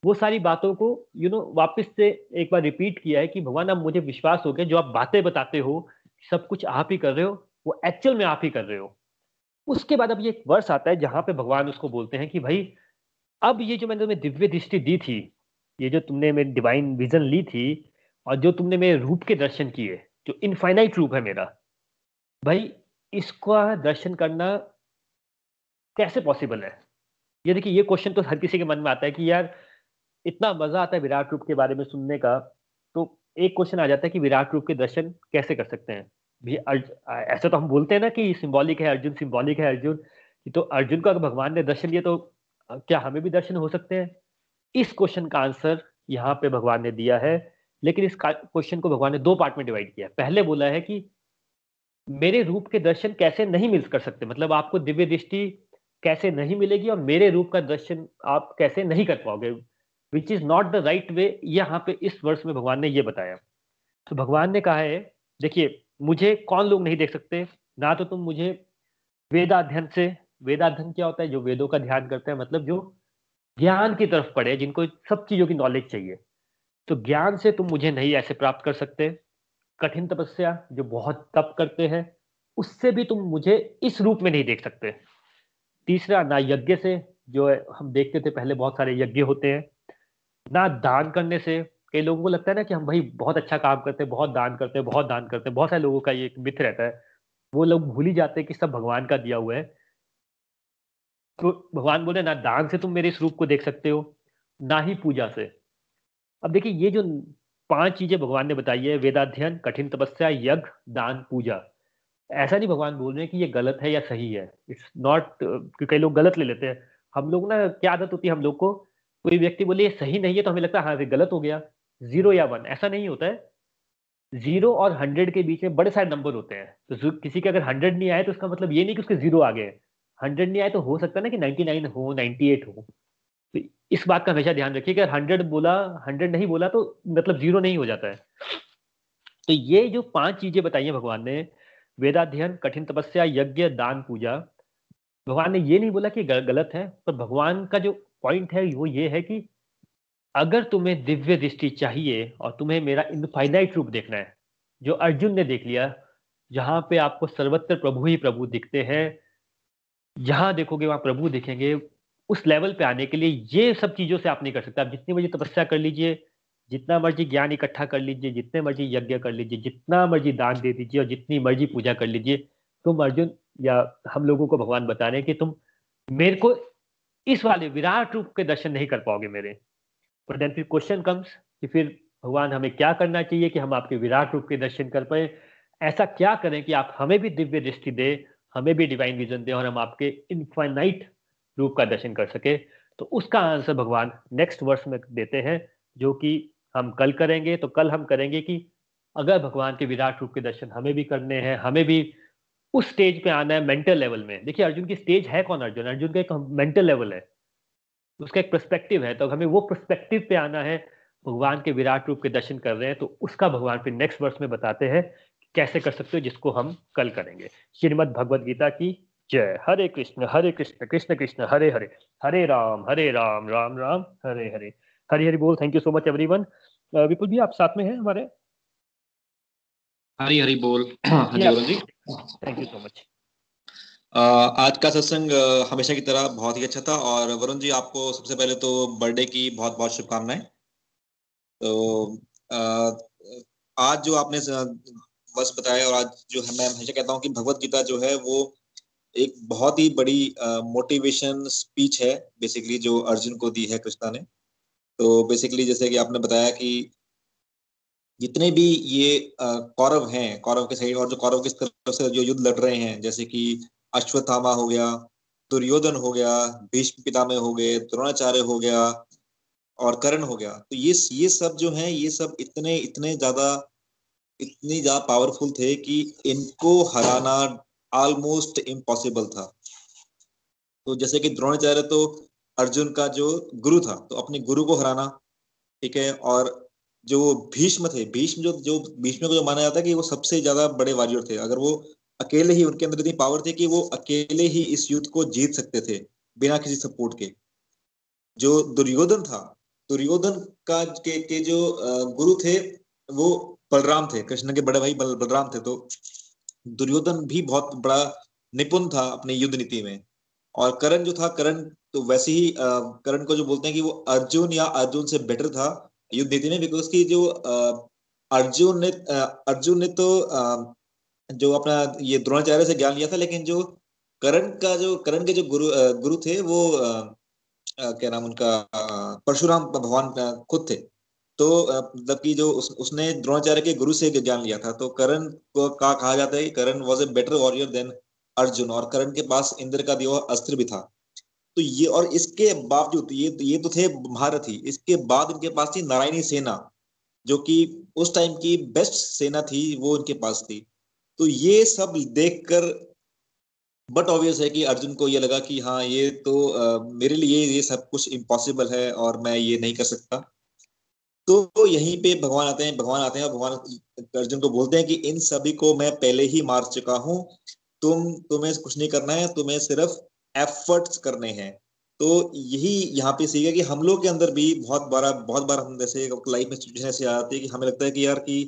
वो सारी बातों को यू नो वापस से एक बार रिपीट किया है कि भगवान, अब मुझे विश्वास हो गया, जो आप बातें बताते हो, सब कुछ आप ही कर रहे हो, वो एक्चुअल में आप ही कर रहे हो। उसके बाद अब ये एक वर्ष आता है, जहाँ पे भगवान उसको बोलते हैं कि भाई, अब ये जो मैंने तुम्हें दिव्य दृष्टि दी थी, ये जो तुमने मेरी डिवाइन विजन ली थी, और जो तुमने मेरे रूप के दर्शन किए, जो इनफाइनाइट रूप है मेरा, भाई, इसका दर्शन करना कैसे पॉसिबल है? ये देखिए, ये क्वेश्चन तो हर किसी के मन में आता है कि यार इतना मज़ा आता है विराट रूप के बारे में सुनने का तो एक क्वेश्चन आ जाता है कि विराट रूप के दर्शन कैसे कर सकते हैं? भी ऐसा तो हम बोलते हैं ना कि सिंबॉलिक है अर्जुन सिंबॉलिक है अर्जुन तो अर्जुन को अगर भगवान ने दर्शन दिया तो क्या हमें भी दर्शन हो सकते हैं? इस क्वेश्चन का आंसर यहाँ पे भगवान ने दिया है, लेकिन इस क्वेश्चन को भगवान ने दो पार्ट में डिवाइड किया। पहले बोला है कि मेरे रूप के दर्शन कैसे नहीं मिल कर सकते? मतलब आपको दिव्य दृष्टि कैसे नहीं मिलेगी और मेरे रूप का दर्शन आप कैसे नहीं कर पाओगे? Which is not the right way यहाँ पे इस वर्ष में भगवान ने ये बताया। तो भगवान ने कहा है, देखिए, मुझे कौन लोग नहीं देख सकते? ना तो तुम मुझे वेदाध्ययन से, वेदाध्ययन क्या होता है? जो वेदों का ध्यान करते हैं मतलब जो ज्ञान की तरफ़ पढ़े, जिनको सब चीज़ों की नॉलेज चाहिए। तो ज्ञान से तुम मुझे नहीं ऐसे प्राप्त कर सकते। कठिन तपस्या, जो बहुत तप करते हैं, उससे भी तुम मुझे इस रूप में नहीं देख सकते। तीसरा, ना यज्ञ से, जो हम देखते थे, पहले बहुत सारे यज्ञ होते हैं। ना दान करने से, कई लोगों को लगता है ना कि हम भाई बहुत अच्छा काम करते हैं, बहुत दान करते हैं, बहुत दान करते हैं। बहुत सारे लोगों का ये मिथ रहता है। वो लोग भूल ही जाते हैं कि सब भगवान का दिया हुआ है। तो भगवान बोले ना दान से तुम मेरे इस रूप को देख सकते हो, ना ही पूजा से। अब देखिए, ये जो पाँच चीज़ें भगवान ने बताई है, वेदाध्ययन, कठिन तपस्या, यज्ञ, दान, पूजा। ऐसा नहीं भगवान बोल रहे हैं कि ये गलत है या सही है। इट्स नॉट कई लोग गलत ले लेते हैं। हम लोग ना, क्या आदत होती है हम लोग को? कोई व्यक्ति बोले, ये सही नहीं है तो हमें लगता है हाँ गलत हो गया। ज़ीरो या वन ऐसा नहीं होता है। ज़ीरो और हंड्रेड के बीच में बड़े सारे नंबर होते हैं। तो किसी के अगर हंड्रेड नहीं आए तो उसका मतलब ये नहीं कि उसके ज़ीरो आ गए। हंड्रेड नहीं आए तो हो सकता है ना कि नाइनटी नाइन हो नाइनटी एट हो। तो इस बात का हमेशा ध्यान रखिए अगर हंड्रेड बोला हंड्रेड नहीं बोला तो मतलब ज़ीरो नहीं हो जाता है। तो ये जो पाँच चीज़ें बताई हैं भगवान ने, वेदाध्ययन, कठिन तपस्या, यज्ञ, दान, पूजा, भगवान ने ये नहीं बोला कि गलत है, पर भगवान का जो पॉइंट है, वो ये है कि अगर तुम्हें दिव्य दृष्टि चाहिए और तुम्हें मेरा इनफाइनाइट रूप देखना है, जो अर्जुन ने देख लिया, जहाँ पे आपको सर्वत्र प्रभु ही प्रभु दिखते हैं, जहाँ देखोगे वहाँ प्रभु दिखेंगे, उस लेवल पे आने के लिए ये सब चीज़ों से आप नहीं कर सकते। आप जितनी मर्ज़ी तपस्या कर लीजिए, जितना मर्ज़ी ज्ञान इकट्ठा कर लीजिए, जितने मर्ज़ी यज्ञ कर लीजिए, जितना मर्ज़ी दान दे दीजिए और जितनी मर्ज़ी पूजा कर लीजिए, तुम अर्जुन या हम लोगों को भगवान बता रहे हैं कि तुम मेरे को इस वाले विराट रूप के दर्शन नहीं कर पाओगे मेरे। पर देन फिर क्वेश्चन कम्स कि फिर भगवान हमें क्या करना चाहिए कि हम आपके विराट रूप के दर्शन कर पाए? ऐसा क्या करें कि आप हमें भी दिव्य दृष्टि दे, हमें भी डिवाइन विजन दे और हम आपके इनफाइनाइट रूप का दर्शन कर सके? तो उसका आंसर भगवान नेक्स्ट वर्ष में देते हैं, जो कि हम कल करेंगे तो कल हम करेंगे कि अगर भगवान के विराट रूप के दर्शन हमें भी करने हैं, हमें भी उस स्टेज पे आना है मेंटल लेवल में। देखिए, अर्जुन की स्टेज है कौन अर्जुन? अर्जुन का एक मेंटल लेवल है। उसका एक परस्पेक्टिव है। तो हमें वो परस्पेक्टिव पे आना है। भगवान के विराट रूप के दर्शन कर रहे हैं। तो उसका भगवान फिर नेक्स्ट वर्ष में बताते हैं, कैसे कर सकते हो, जिसको हम कल करेंगे। श्रीमद भगवद गीता की जय। हरे कृष्ण हरे कृष्ण कृष्ण कृष्ण, हरे हरे। हरे राम हरे राम राम राम, हरे हरे। हरे हरे बोल। Thank you so much everyone Vipul भी आप साथ में हैं हमारे? हरी हरी बोल। हाँ जी थैंक यू सो मच आज का सत्संग हमेशा की तरह बहुत ही अच्छा था और वरुण जी आपको सबसे पहले तो बर्थडे की बहुत बहुत शुभकामनाएँ। तो आज जो आपने बस बताया और आज जो है मैं हमेशा कहता हूँ कि भगवत गीता जो है वो एक बहुत ही बड़ी मोटिवेशन स्पीच है बेसिकली जो अर्जुन को दी है कृष्णा ने। तो बेसिकली जैसे कि आपने बताया कि जितने भी ये कौरव हैं, कौरव के सही और जो कौरव किस तरफ़ से जो युद्ध लड़ रहे हैं, जैसे कि अश्वत्थामा हो गया, दुर्योधन हो गया, भीष्म पितामह हो गए, द्रोणाचार्य हो गया और करण हो गया तो ये ये सब जो है, ये सब इतने इतने ज़्यादा, इतनी ज़्यादा पावरफुल थे कि इनको हराना ऑलमोस्ट इम्पॉसिबल था। तो जैसे कि द्रोणाचार्य तो अर्जुन का जो गुरु था तो अपने गुरु को हराना, ठीक है, और जो भीष्म थे भीष्म जो जो भीष्म को जो माना जाता है कि वो सबसे ज़्यादा बड़े वॉरियर थे। अगर वो अकेले ही उनके अंदर इतनी पावर थी कि वो अकेले ही इस युद्ध को जीत सकते थे बिना किसी सपोर्ट के। जो दुर्योधन था दुर्योधन का के, के जो गुरु थे वो बलराम थे कृष्ण के बड़े भाई बल, बलराम थे। तो दुर्योधन भी बहुत बड़ा निपुण था अपनी युद्ध नीति में। और करण जो था करण तो वैसे ही करण को जो बोलते हैं कि वो अर्जुन या अर्जुन से बेटर था युद्ध नीति में बिकॉज़ की जो अर्जुन ने अर्जुन ने तो जो अपना ये द्रोणाचार्य से ज्ञान लिया था लेकिन जो करण का जो करण के जो गुरु गुरु थे वो क्या नाम उनका परशुराम भगवान खुद थे। तो मतलब कि जो उस, उसने द्रोणाचार्य के गुरु से ज्ञान लिया था। तो करण को का कहा जाता है Karan was a better warrior than Arjun और करण के पास इंद्र का दिया अस्त्र भी था। तो ये और इसके बावजूद ये तो ये तो थे महारथी। इसके बाद इनके पास थी नारायणी सेना जो कि उस टाइम की बेस्ट सेना थी वो इनके पास थी। तो ये सब देखकर बट ऑब्वियस है कि अर्जुन को ये लगा कि हाँ ये तो आ, मेरे लिए ये सब कुछ इम्पॉसिबल है और मैं ये नहीं कर सकता। तो यहीं पे भगवान आते हैं भगवान आते हैं और भगवान अर्जुन को बोलते हैं कि इन सभी को मैं पहले ही मार चुका हूँ। तुम तुम्हें कुछ नहीं करना है तुम्हें सिर्फ़ एफर्ट्स करने हैं। तो यही यहाँ पे सीखा कि हम लोग के अंदर भी बहुत बार बहुत बार हम जैसे लाइफ में सिचुएशन ऐसे आती है कि हमें लगता है कि यार कि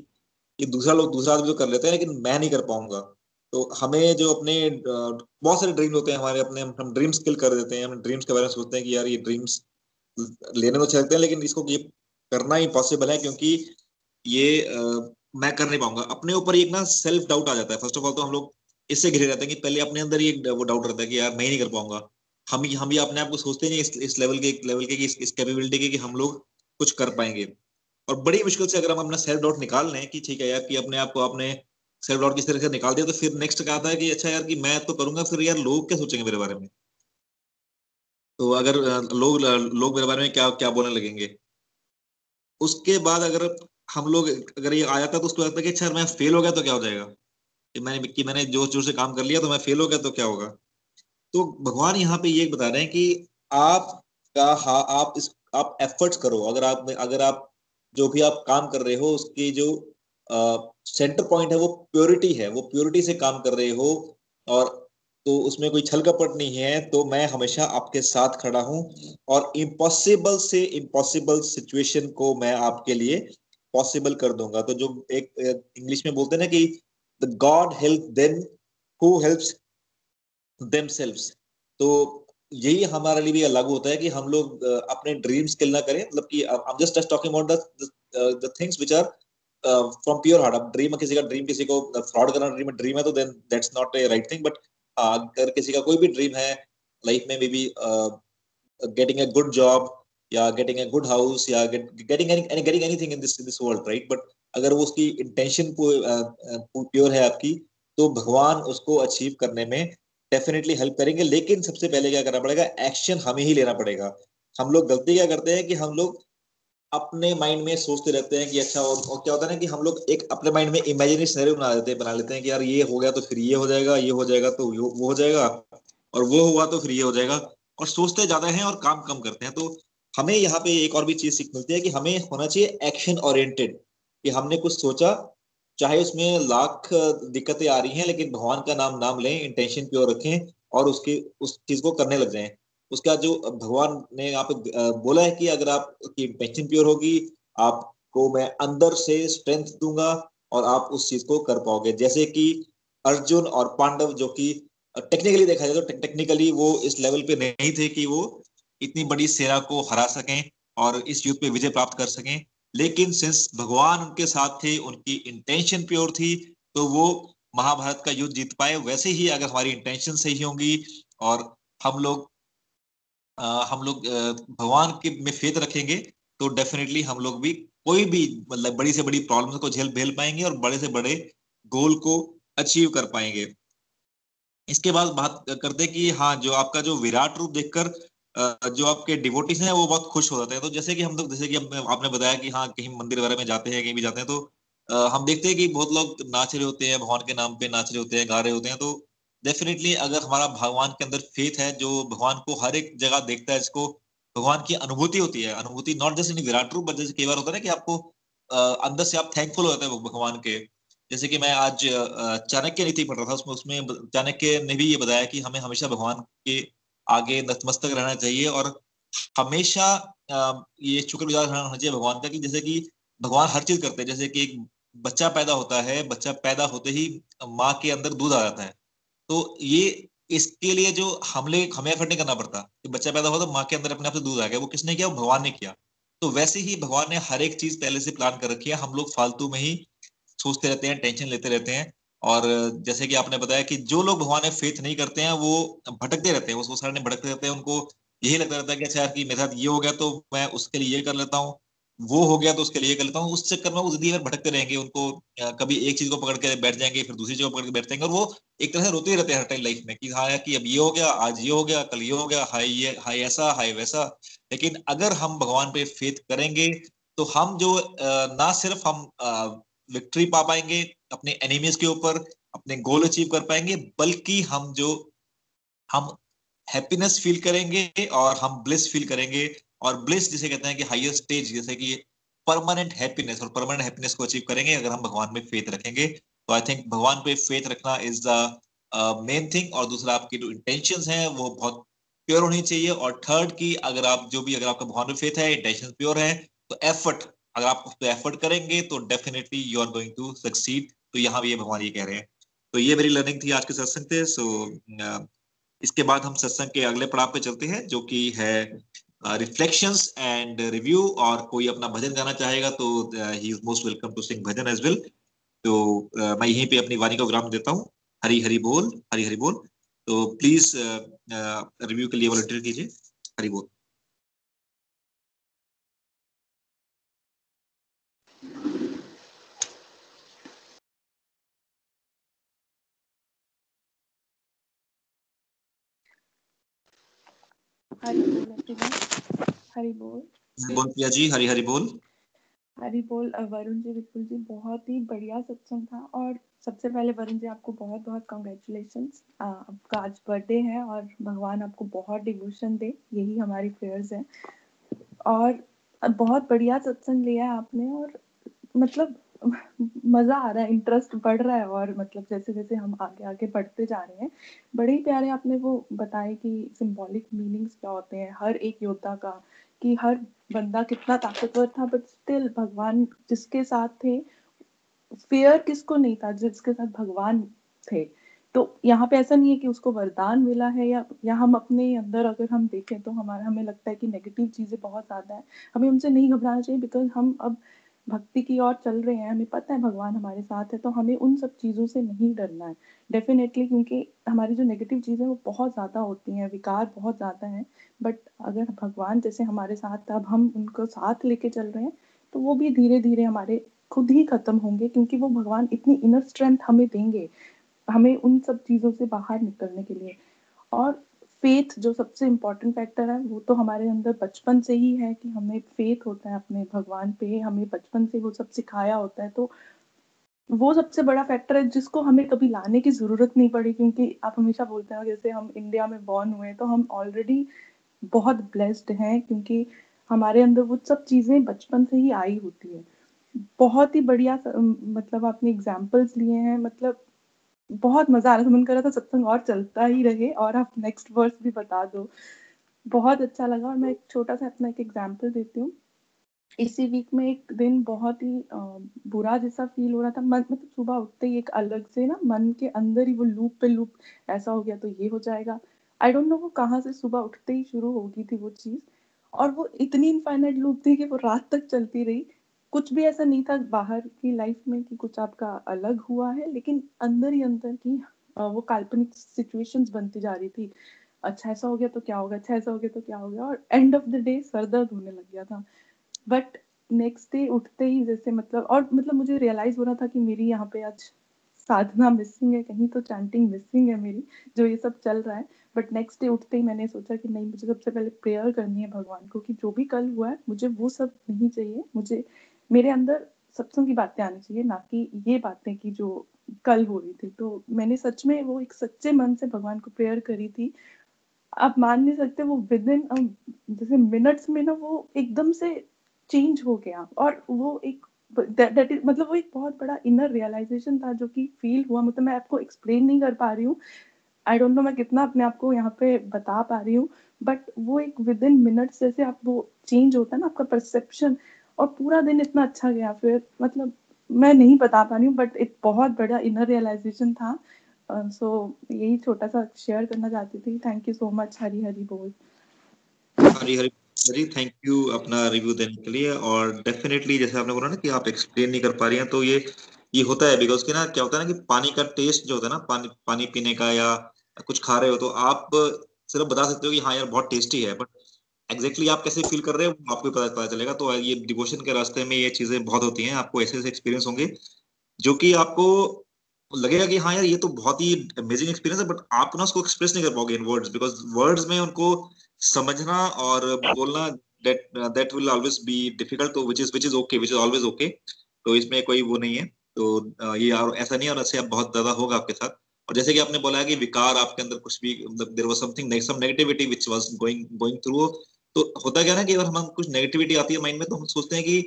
ये दूसरा लोग दूसरा आदमी तो कर लेते हैं लेकिन मैं नहीं कर पाऊँगा। तो हमें जो अपने बहुत सारे ड्रीम होते हैं हमारे अपने हम ड्रीम्स किल कर देते हैं हम ड्रीम्स के बारे में सोचते हैं कि यार ये ड्रीम्स लेने तो चलते हैं लेकिन इसको ये करना ही पॉसिबल है क्योंकि ये आ, मैं कर नहीं पाऊँगा। अपने ऊपर एक ना सेल्फ डाउट आ जाता है। फ़र्स्ट ऑफ़ ऑल तो हम लोग इससे घिरे रहते हैं कि पहले अपने अंदर ही वो डाउट रहता है कि यार मैं ही नहीं कर पाऊँगा। हम हम ये अपने आप को सोचते नहीं इस, इस लेवल के लेवल के इस, इस कैपेबिलिटी के कि हम लोग कुछ कर पाएँगे। और बड़ी मुश्किल से अगर हम अपना सेल्फ डाउट निकाल लें कि ठीक है यार कि अपने आप को आपने सेल्फ डाउट किस तरह से निकाल दिया तो फिर नेक्स्ट क्या आता है कि अच्छा यार कि मैं तो करूँगा फिर यार लोग क्या सोचेंगे मेरे बारे में? तो अगर लोग लोग मेरे बारे में क्या क्या बोलने लगेंगे? उसके बाद अगर हम लोग अगर ये आ जाता तो उसको लगता है कि अच्छा मैं फेल हो गया तो क्या हो जाएगा? कि मैंने कि मैंने ज़ोर ज़ोर से काम कर लिया तो मैं फेल हो गया तो क्या होगा? तो भगवान यहाँ पे ये बता रहे हैं कि आप का हा, आप इस, आप एफर्ट्स करो। अगर आप अगर आप जो भी आप काम कर रहे हो, उसकी जो सेंटर पॉइंट है वो प्योरिटी है। वो प्योरिटी से काम कर रहे हो और तो उसमें कोई छल कपट नहीं है तो मैं हमेशा आपके साथ खड़ा हूँ और इम्पॉसिबल से इम्पॉसिबल सिचुएशन को मैं आपके लिए पॉसिबल कर दूँगा। तो जो एक इंग्लिश में बोलते हैं ना कि the God help them who helps themselves तो यही हमारे लिए भी लागू होता है कि हम लोग अपने ड्रीम्स किल ना करें। मतलब कि I am just talking about the things which are from pure heart अब ड्रीम किसी का ड्रीम किसी को फ्रॉड करना ड्रीम ड्रीम है तो then that's not a right thing but अगर किसी का कोई भी ड्रीम है लाइफ में maybe getting a good job या गेटिंग अ गुड हाउस या getting any getting anything in this this world right but अगर वो उसकी इंटेंशन प्योर है आपकी तो भगवान उसको अचीव करने में डेफिनेटली हेल्प करेंगे। लेकिन सबसे पहले क्या करना पड़ेगा? एक्शन हमें ही लेना पड़ेगा। हम लोग गलती क्या करते हैं कि हम लोग अपने माइंड में सोचते रहते हैं कि अच्छा और, और क्या होता है ना कि हम लोग एक अपने माइंड में इमेजिनरी सिनेरियो बना देते हैं बना लेते हैं कि यार ये हो गया तो फिर ये हो जाएगा ये हो जाएगा तो वो हो जाएगा और वो हुआ तो फिर ये हो जाएगा और सोचते ज़्यादा हैं और काम कम करते हैं। तो हमें यहाँ पे एक और भी चीज़ सीख मिलती है कि हमें होना चाहिए एक्शन ओरिएंटेड कि हमने कुछ सोचा, चाहे उसमें लाख दिक्कतें आ रही हैं, लेकिन भगवान का नाम नाम लें इंटेंशन प्योर रखें और उसकी, उस चीज़ को करने लग जाएँ। उसका जो भगवान ने यहाँ पे बोला है कि अगर आपकी इंटेंशन प्योर होगी, आपको मैं अंदर से स्ट्रेंथ दूँगा और आप उस चीज़ को कर पाओगे। जैसे कि अर्जुन और पांडव जो कि टेक्निकली देखा जाए तो टेक्निकली वो इस लेवल पे नहीं थे कि वो इतनी बड़ी सेना को हरा सकें और इस युद्ध पे विजय प्राप्त कर सकें। लेकिन सिंस भगवान उनके साथ थे उनकी इंटेंशन प्योर थी तो वो महाभारत का युद्ध जीत पाए वैसे ही अगर हमारी इंटेंशन सही होंगी और हम लोग आ, हम लोग भगवान के में फेथ रखेंगे तो डेफिनेटली हम लोग भी कोई भी मतलब बड़ी से बड़ी प्रॉब्लम को झेल भेल पाएँगे और बड़े से बड़े गोल को अचीव कर पाएँगे। इसके बाद बात करते कि हाँ जो आपका जो विराट रूप देखकर जो आपके डिवोटिस हैं, वो बहुत खुश हो जाते हैं। तो जैसे कि हम लोग, जैसे कि आपने बताया कि हाँ कहीं मंदिर वगैरह में जाते हैं, कहीं भी जाते हैं तो हम देखते हैं कि बहुत लोग नाच रहे होते हैं, भगवान के नाम पे नाच रहे होते हैं, गा रहे होते हैं। तो डेफिनेटली अगर हमारा भगवान के अंदर फेथ है, जो भगवान को हर एक जगह देखता है, जिसको भगवान की अनुभूति होती है, अनुभूति नॉट जस्ट इन विराट रूप बट जैसे कई बार होता है ना कि आपको अंदर से आप थैंकफुल हो जाते हैं भगवान के। जैसे कि मैं आज चाणक्य नीति पढ़ रहा था, उसमें उसमें चाणक्य ने भी ये बताया कि हमें हमेशा भगवान के आगे नतमस्तक रहना चाहिए और हमेशा ये शुक्रगुजार होना चाहिए भगवान का कि जैसे कि भगवान हर चीज़ करते हैं। जैसे कि एक बच्चा पैदा होता है, बच्चा पैदा होते ही माँ के अंदर दूध आ जाता है। तो ये इसके लिए जो हमले, हमें एफर्ट नहीं करना पड़ता कि बच्चा पैदा हुआ तो माँ के अंदर अपने आप से दूध आ गया। वो किसने किया? वो भगवान ने किया। तो वैसे ही भगवान ने हर एक चीज़ पहले से प्लान कर रखी है। हम लोग फालतू में ही सोचते रहते हैं, टेंशन लेते रहते हैं। और जैसे कि आपने बताया कि जो लोग भगवान में फेथ नहीं करते हैं, वो भटकते रहते हैं उस सारे भटकते रहते हैं, उनको यही लगता रहता है कि अच्छा यार कि मेरे साथ ये हो गया तो मैं उसके लिए ये कर लेता हूँ, वो हो गया तो उसके लिए कर लेता हूँ, उस चक्कर में वो ज़िंदगी भटकते रहेंगे, उनको कभी एक चीज़ को पकड़ के बैठ जाएँगे, फिर दूसरी चीज़ को पकड़ के बैठ जाएँगे, और वो एक तरह से रोते ही रहते हैं हर टाइम लाइफ में कि हाँ यार कि अब ये हो गया, आज ये हो गया, कल ये हो गया हाई ये हाई ऐसा हाई वैसा। लेकिन अगर हम भगवान पे फेथ करेंगे तो हम जो ना सिर्फ़ हम विक्ट्री पा पाएँगे अपने एनिमीज के ऊपर अपने गोल अचीव कर पाएँगे, बल्कि हम जो, हम हैप्पीनेस फील करेंगे और हम ब्लिस फील करेंगे। और ब्लिस जिसे कहते हैं कि हाईएस्ट स्टेज जैसे कि परमानेंट हैप्पीनेस और परमानेंट हैप्पीनेस को अचीव करेंगे, अगर हम भगवान में फेथ रखेंगे। तो आई थिंक भगवान पे फेथ रखना इज़ द मेन थिंग और दूसरा आपकी जो इंटेंशन है, वो बहुत प्योर होनी चाहिए। और थर्ड की अगर आप, जो भी अगर आपका भगवान में फेथ है इंटेंशन प्योर है तो एफर्ट अगर आप उस पर एफर्ट करेंगे तो definitely you are going to succeed तो यहाँ भी ये भगवान ये कह रहे हैं। तो ये मेरी लर्निंग थी आज के सत्संग थे सो इसके बाद हम सत्संग के अगले पड़ाव पे चलते हैं जो कि है रिफ्लेक्शंस एंड रिव्यू और कोई अपना भजन गाना चाहेगा तो he is most welcome to sing bhajan as well तो uh, मैं यहीं पे अपनी वाणी को विराम देता हूँ। हरी हरी बोल हरी हरी बोल। तो प्लीज़ रिव्यू के लिए वॉलंटियर कीजिए। हरी बोल। हरी बोल हरी बोल बोल पिया जी हरी हरी बोल। हरी बोल वरुण जी विपुल जी बहुत ही बढ़िया सत्संग था और सबसे पहले वरुण जी आपको बहुत बहुत कॉन्ग्रेचुलेशन आपका आज बर्थडे है और भगवान आपको बहुत डिवोशन दे यही हमारी प्रेयर्स है। और बहुत बढ़िया सत्संग लिया है आपने और मतलब मज़ा आ रहा है इंटरेस्ट बढ़ रहा है और मतलब जैसे जैसे हम आगे आगे बढ़ते जा रहे हैं, बड़े ही प्यारे आपने वो बताए कि सिंबॉलिक मीनिंग्स क्या होते हैं, हर एक योद्धा का, कि हर बंदा कितना ताकतवर था बट स्टिल भगवान जिसके साथ थे फेयर किसको नहीं था, जिसके साथ भगवान थे। तो यहाँ पे ऐसा नहीं है कि उसको वरदान मिला है या या हम अपने अंदर अगर हम देखें तो हमारा, हमें लगता है कि नेगेटिव चीज़ें बहुत ज़्यादा है। हमें उनसे नहीं घबराना चाहिए बिकॉज़ हम अब भक्ति की ओर चल रहे हैं, हमें पता है भगवान हमारे साथ है तो हमें उन सब चीज़ों से नहीं डरना है। डेफिनेटली क्योंकि हमारी जो नेगेटिव चीज़ें वो बहुत ज़्यादा होती हैं, विकार बहुत ज़्यादा हैं। बट अगर भगवान जैसे हमारे साथ अब हम उनको साथ लेके चल रहे हैं तो वो भी धीरे धीरे हमारे खुद ही खत्म होंगे, क्योंकि वो भगवान इतनी इनर स्ट्रेंथ हमें देंगे, हमें उन सब चीज़ों से बाहर निकलने के लिए। और फेथ जो सबसे इम्पोर्टेंट फैक्टर है, वो तो हमारे अंदर बचपन से ही है कि हमें फेथ होता है अपने भगवान पे, हमें बचपन से वो सब सिखाया होता है तो वो सबसे बड़ा फैक्टर है जिसको हमें कभी लाने की ज़रूरत नहीं पड़ी, क्योंकि आप हमेशा बोलते हैं, जैसे हम इंडिया में बॉर्न हुए तो हम ऑलरेडी बहुत ब्लेस्ड हैं, क्योंकि हमारे अंदर वो सब चीज़ें बचपन से ही आई होती है। बहुत ही बढ़िया मतलब आपने एग्जाम्पल्स लिए हैं मतलब बहुत मज़ा आ रहा था। मन कर रहा था सत्संग और चलता ही रहे और आप नेक्स्ट वर्स भी बता दो। बहुत अच्छा लगा और मैं एक छोटा सा अपना एक एग्ज़ाम्पल देती हूँ। इसी वीक में एक दिन बहुत ही बुरा जैसा फील हो रहा था। मन मतलब सुबह उठते ही एक अलग से ना मन के अंदर ही वो लूप पे लूप ऐसा हो गया तो ये हो जाएगा। आई डोंट नो वो कहाँ से सुबह उठते ही शुरू हो गई थी वो चीज़। और वो इतनी इनफाइनाइट लूप थी कि वो रात तक चलती रही। कुछ भी ऐसा नहीं था बाहर की लाइफ में कि कुछ आपका अलग हुआ है, लेकिन अंदर ही अंदर की वो काल्पनिक सिचुएशंस बनती जा रही थी। अच्छा ऐसा हो गया तो क्या होगा अच्छा ऐसा हो गया तो क्या हो गया, और एंड ऑफ़ द डे सर दर्द होने लग गया था। बट नेक्स्ट डे उठते ही जैसे मतलब और मतलब मुझे रियलाइज़ हो रहा था कि मेरी यहाँ पे आज साधना मिसिंग है, कहीं तो चैंटिंग मिसिंग है मेरी, जो ये सब चल रहा है। बट नेक्स्ट डे उठते ही मैंने सोचा कि नहीं, मुझे सबसे पहले प्रेयर करनी है भगवान को कि जो भी कल हुआ है, मुझे वो सब नहीं चाहिए, मुझे मेरे अंदर सत्संग की बातें आनी चाहिए, ना कि ये बातें की जो कल हो रही थी। तो मैंने सच में वो एक सच्चे मन से भगवान को प्रेयर करी थी। आप मान नहीं सकते, वो विद इन जैसे मिनट्स में ना वो एकदम से चेंज हो गया। और वो एक दैट इज़ मतलब वो एक बहुत बड़ा इनर रियलाइजेशन था जो कि फील हुआ। मतलब मैं आपको एक्सप्लेन नहीं कर पा रही हूँ। आई डोंट नो मैं कितना अपने आप को यहाँ पे बता पा रही हूँ। बट वो एक विद इन मिनट्स जैसे आप वो चेंज होता है ना, आपका परसेप्शन और पूरा दिन इतना अच्छा गया। फिर मतलब मैं नहीं बता पा रही हूँ बट एक बहुत बड़ा इनर रियलाइजेशन था। सो uh, so, यही छोटा सा शेयर करना चाहती थी। Thank you so much Hari Hari बोल हरी हरी हरी थैंक यू अपना रिव्यू देने के लिए। और डेफिनेटली जैसे आपने बोला ना कि आप एक्सप्लेन नहीं कर पा रही हैं तो ये ये होता है। बिकॉज़ कि ना क्या होता है ना कि पानी का टेस्ट जो होता है ना पानी पानी पीने का या कुछ खा रहे हो तो आप सिर्फ़ बता सकते हो कि हाँ यार बहुत टेस्टी है। बट एग्जैक्टली आप कैसे फील कर रहे हो आपको पता पता चलेगा। तो ये डिवोशन के रास्ते में ये चीज़ें बहुत होती हैं, आपको ऐसे ऐसे एक्सपीरियंस होंगे, जो कि आपको लगेगा कि हाँ यार, ये तो बहुत ही अमेजिंग एक्सपीरियंस है बट आप ना उसको एक्सप्रेस नहीं कर पाओगे इन वर्ड्स बिकॉज़ वर्ड्स में उनको समझना और बोलना that will always be difficult तो which is which is okay which is always okay तो इसमें कोई वो नहीं है। तो ये ऐसा नहीं और ऐसे आप बहुत ज़्यादा होगा आपके साथ। और जैसे कि आपने बोला है कि विकार आपके अंदर कुछ भी मतलब there was something some negativity which was going going through तो होता क्या ना कि अगर हम कुछ नेगेटिविटी आती है माइंड में तो हम सोचते हैं कि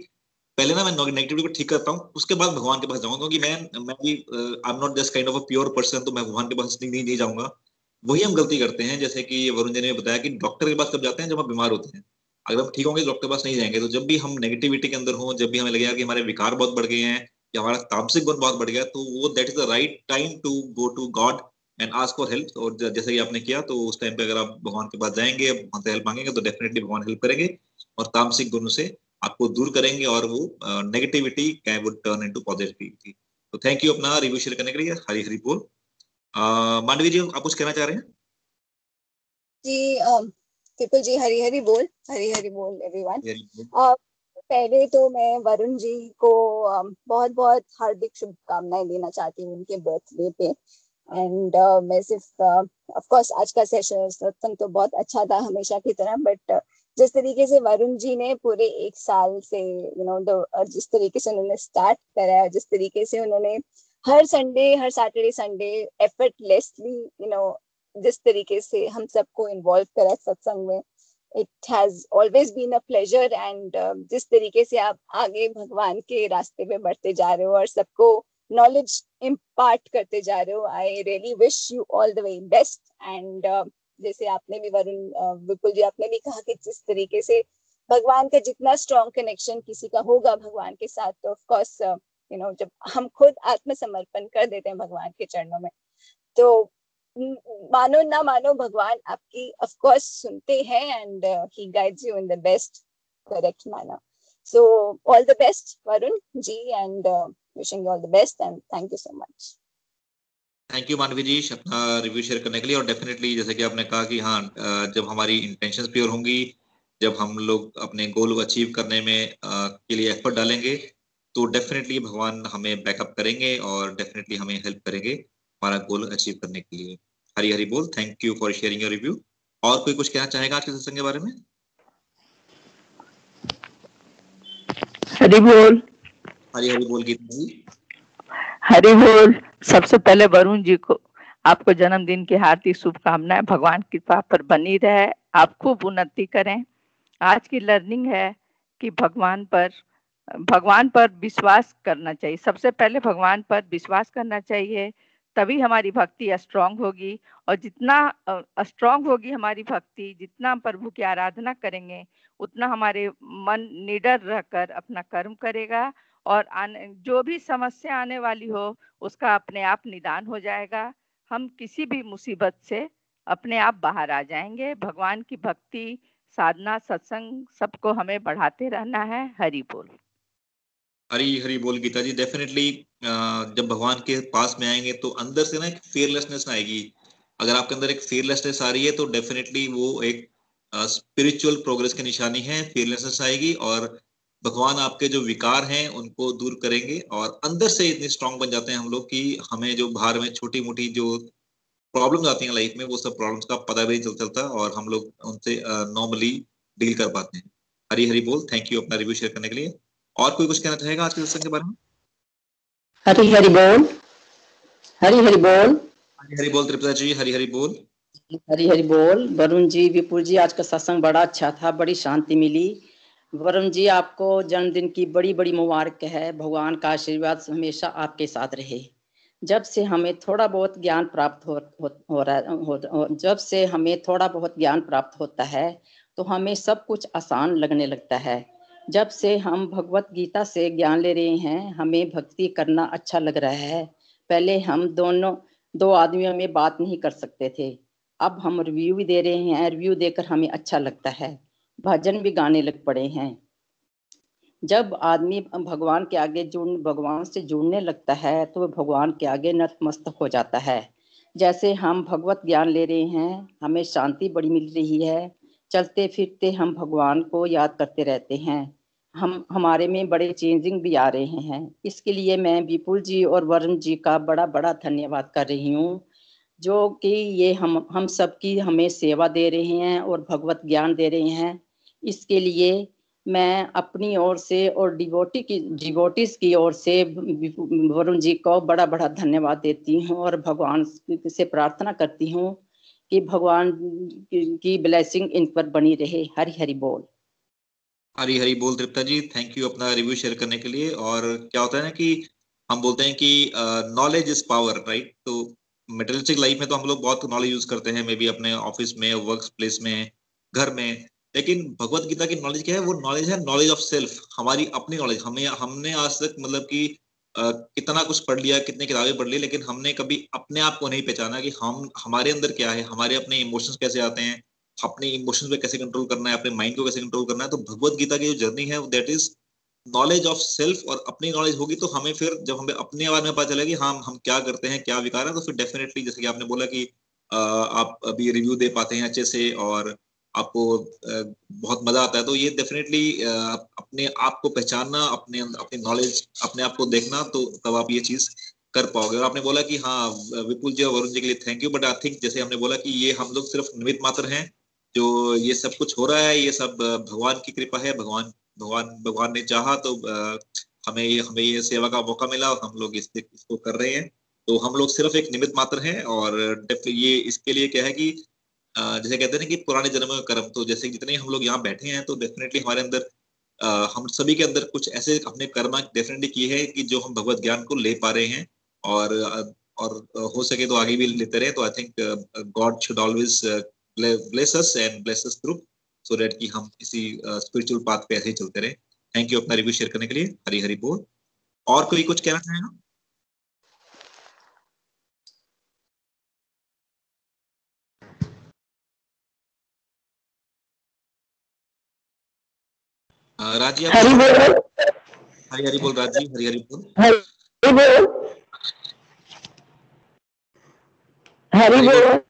पहले ना मैं नेगेटिविटी को ठीक करता हूँ उसके बाद भगवान के पास जाऊँगा क्योंकि मैं मैं भी I am not just kind of a pure person तो मैं भगवान के पास नहीं, नहीं जाऊँगा। वही हम गलती करते हैं जैसे कि वरुण जी ने बताया कि डॉक्टर के पास कब जाते हैं? जब हम बीमार होते हैं। अगर हम ठीक होंगे डॉक्टर के पास नहीं जाएँगे तो जब भी हम नेगेटिविटी के अंदर हो जब भी हमें लगेगा कि हमारे विकार बहुत बढ़ गए हैं या हमारा तामसिक गुण बहुत बढ़ गया तो वो that is the right time to go to God and ask for help और जैसे कि आपने किया तो उस टाइम पे अगर आप भगवान के पास जाएँगे भगवान से हेल्प मांगेंगे तो डेफिनेटली भगवान हेल्प करेंगे। और तामसिक गुणों से आपको दूर करेंगे और वो negativity can would turn into positivity तो थैंक यू अपना रिव्यू शेयर करने के लिए। हरी हरी बोल। मांडवी जी आप कुछ कहना चाह रहे हैं? जी ट्रिपल जी हरी हरी बोल। हरी हरी बोल एवरीवन पहले तो मैं वरुण जी को बहुत बहुत हार्दिक शुभकामनाएँ देना चाहती हूँ उनके बर्थडे पे। एंड uh, मैं सिर्फ़ ऑफ़ uh, आज का सेशन सत्संग तो बहुत अच्छा था हमेशा की तरह बट uh, जिस तरीके से वरुण जी ने पूरे एक साल से यू नो द जिस तरीके से उन्होंने स्टार्ट करा जिस तरीके से उन्होंने हर Sunday her Saturday Sunday effortlessly you know जिस तरीके से हम सबको इन्वॉल्व करा सत्संग में it has always been a pleasure and जिस तरीके से आप आगे भगवान के रास्ते पे बढ़ते जा रहे हो और सबको नॉलेज इम्पार्ट करते जा रहे हो. I really wish you all the way best and जैसे आपने भी वरुण uh, विपुल जी आपने भी कहा कि जिस तरीके से भगवान का जितना स्ट्रॉन्ग कनेक्शन किसी का होगा भगवान के साथ तो ऑफ़ कोर्स यू नो जब हम खुद आत्मसमर्पण कर देते हैं भगवान के चरणों में तो मानो ना मानो भगवान आपकी ऑफ़ कोर्स सुनते हैं and he guides you in the best correct manner so all the best Varun ji and wishing you all the best. And thank you so much. Thank you Manvi ji अपना review share करने के लिए और definitely जैसे कि आपने कहा कि हाँ जब हमारी इंटेंशन प्योर होंगी जब हम लोग अपने गोल को अचीव करने में के लिए एफर्ट डालेंगे तो डेफिनेटली भगवान हमें बैकअप करेंगे और डेफिनेटली हमें हेल्प करेंगे हमारा गोल अचीव करने के लिए हरी हरी बोल thank you for sharing your review और कोई कुछ कहना चाहेगा आज के सत्संग के बारे में हरी बोल हरी हरी बोल गीता जी। हरी बोल। सबसे पहले वरुण जी को आपको जन्मदिन की हार्दिक शुभकामनाएँ। भगवान कृपा पर बनी रहे, आप खूब उन्नति करें। आज की लर्निंग है कि भगवान पर भगवान पर विश्वास करना चाहिए। सबसे पहले भगवान पर विश्वास करना चाहिए, तभी हमारी भक्ति स्ट्रांग होगी। और जितना स्ट्रांग होगी हमारी भक्ति, जितना प्रभु की आराधना करेंगे, उतना हमारे मन निडर रहकर अपना कर्म करेगा। और आने, जो भी समस्या आने वाली हो, उसका अपने आप निदान हो जाएगा। हम किसी भी मुसीबत से अपने आप बाहर आ जाएँगे। भगवान की भक्ति, साधना, सत्संग सबको हमें बढ़ाते रहना है। हरि बोल। हरी हरी बोल गीता जी। डेफिनेटली जब भगवान के पास में आएँगे तो अंदर से ना एक फेयरलेसनेस आएगी। अगर आपके अंदर एक फेयरलेसनेस आ रही है तो डेफिनेटली वो एक स्पिरिचुअल प्रोग्रेस की निशानी है। फेयरलेसनेस आएगी और भगवान आपके जो विकार हैं उनको दूर करेंगे और अंदर से इतने स्ट्रांग बन जाते हैं हम लोग कि हमें जो बाहर में छोटी मोटी जो प्रॉब्लम आती हैं लाइफ में वो सब प्रॉब्लम्स का पता भी चल चलता है और हम लोग उनसे नॉर्मली डील कर पाते हैं। हरी हरी बोल। थैंक यू अपना रिव्यू शेयर करने के लिए। और कोई कुछ कहना चाहेगा आज के सत्संग के बारे में? हरी हरी बोल। हरी हरी बोल। हरी हरी बोल त्रिपदा जी हरी हरी बोल। हरी हरी बोल। वरुण जी विपुल जी आज का सत्संग बड़ा अच्छा था बड़ी शांति मिली। वरुण जी आपको जन्मदिन की बड़ी बड़ी मुबारक है। भगवान का आशीर्वाद हमेशा आपके साथ रहे। जब से हमें थोड़ा बहुत ज्ञान प्राप्त हो, हो, रहा हो, हो, जब से हमें थोड़ा बहुत ज्ञान प्राप्त होता है तो हमें सब कुछ आसान लगने लगता है। जब से हम भगवत गीता से ज्ञान ले रहे हैं हमें भक्ति करना अच्छा लग रहा है। पहले हम दोनों दो आदमियों में बात नहीं कर सकते थे। अब हम रिव्यू भी दे रहे हैं रिव्यू देकर हमें अच्छा लगता है। भजन भी गाने लग पड़े हैं। जब आदमी भगवान के आगे जुड़, भगवान से जुड़ने लगता है तो वह भगवान के आगे नतमस्तक हो जाता है। जैसे हम भगवत ज्ञान ले रहे हैं, हमें शांति बड़ी मिल रही है। चलते फिरते हम भगवान को याद करते रहते हैं। हम, हमारे में बड़े चेंजिंग भी आ रहे हैं। इसके लिए मैं विपुल जी और वरुण जी का बड़ा बड़ा धन्यवाद कर रही हूँ, जो कि ये हम हम सबकी हमें सेवा दे रहे हैं और भगवत ज्ञान दे रहे हैं। इसके लिए मैं अपनी ओर से और डिवोटी की डिवोटिस की ओर से वरुण जी को बड़ा बड़ा धन्यवाद देती हूँ और भगवान से प्रार्थना करती हूँ कि भगवान की ब्लेसिंग इन पर बनी रहे। हरी हरी बोल। हरी हरी बोल तृप्ता जी थैंक यू अपना रिव्यू शेयर करने के लिए। और क्या होता है ना कि हम बोलते हैं कि नॉलेज इज़ पावर राइट तो मेटेरियलिस्टिक लाइफ में तो हम लोग बहुत नॉलेज यूज़ करते हैं मे बी अपने ऑफ़िस में वर्क प्लेस में, घर में। लेकिन भगवत गीता की नॉलेज क्या है? वो नॉलेज है नॉलेज ऑफ़ सेल्फ हमारी अपनी नॉलेज हमें हमने आज तक मतलब कि कितना कुछ पढ़ लिया, कितने किताबें पढ़ ली, लेकिन हमने कभी अपने आप को नहीं पहचाना कि हम, हमारे अंदर क्या है, हमारे अपने इमोशंस कैसे आते हैं, अपने इमोशंस पे कैसे कंट्रोल करना है, अपने माइंड को कैसे कंट्रोल करना है। तो भगवत गीता की जो जर्नी है that is knowledge of self और अपनी नॉलेज होगी तो हमें फिर, जब हमें अपने बारे में पता चलेगा कि हाँ हम क्या करते हैं, क्या विकार है तो फिर डेफिनेटली जैसे कि आपने बोला कि आप अभी रिव्यू दे पाते हैं अच्छे से और आपको बहुत मज़ा आता है। तो ये डेफिनेटली अपने आप को पहचानना अपने अपनी नॉलेज अपने आप को देखना तो तब आप ये चीज़ कर पाओगे। और आपने बोला कि हाँ विपुल जी और वरुण जी के लिए thank you but I think जैसे हमने बोला कि ये हम लोग सिर्फ़ निमित मात्र हैं जो ये सब कुछ हो रहा है ये सब भगवान की कृपा है भगवान भगवान भगवान ने चाहा तो हमें ये हमें ये सेवा का मौका मिला और हम लोग इस, इसको कर रहे हैं। तो हम लोग सिर्फ़ एक निमित्त मात्र हैं और ये इसके लिए क्या है कि जैसे कहते हैं कि पुराने जन्म का कर्म तो जैसे जितने हम लोग यहाँ बैठे हैं तो डेफिनेटली हमारे अंदर हम सभी के अंदर कुछ ऐसे अपने कर्म डेफिनेटली किए हैं कि जो हम भगवत ज्ञान को ले पा रहे हैं और और हो सके तो आगे भी लेते रहे तो I think God should always bless us and bless us through, so that कि हम इसी स्पिरिचुअल पाथ पे ऐसे ही चलते रहे। थैंक यू अपना रिव्यू शेयर करने के लिए। हरी हरी बोल। और कोई कुछ कहना चाहेगा? राज़ी हरी बोल। हरी हरी बोल राज़ी हरी हरी बोल। हरी बोल। हरी बोल।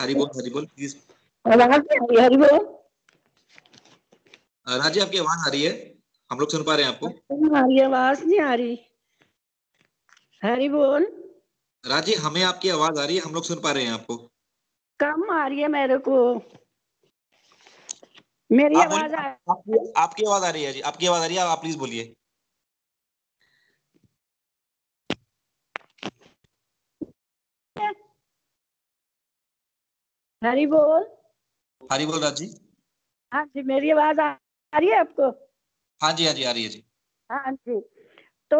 हरी बोल हरी बोल प्लीज़ हरी हरी बोल। राज़ी आपकी आवाज़ आ रही है? हम लोग सुन पा रहे हैं आपको। हमारी आवाज़ नहीं आ रही। हरी बोल। राज़ी हमें आपकी आवाज़ आ रही है हम लोग सुन पा रहे हैं आपको। कम आ रही है मेरे को। मेरी आवाज़ आ आपकी, आपकी आवाज़ आ रही है जी। आपकी आवाज़ आ रही है आप प्लीज़ बोलिए। हरी बोल। हरी बोल राज़ी हाँ जी मेरी आवाज़ आ रही है आपको? हाँ जी हाँ जी आ रही है जी। हाँ जी। तो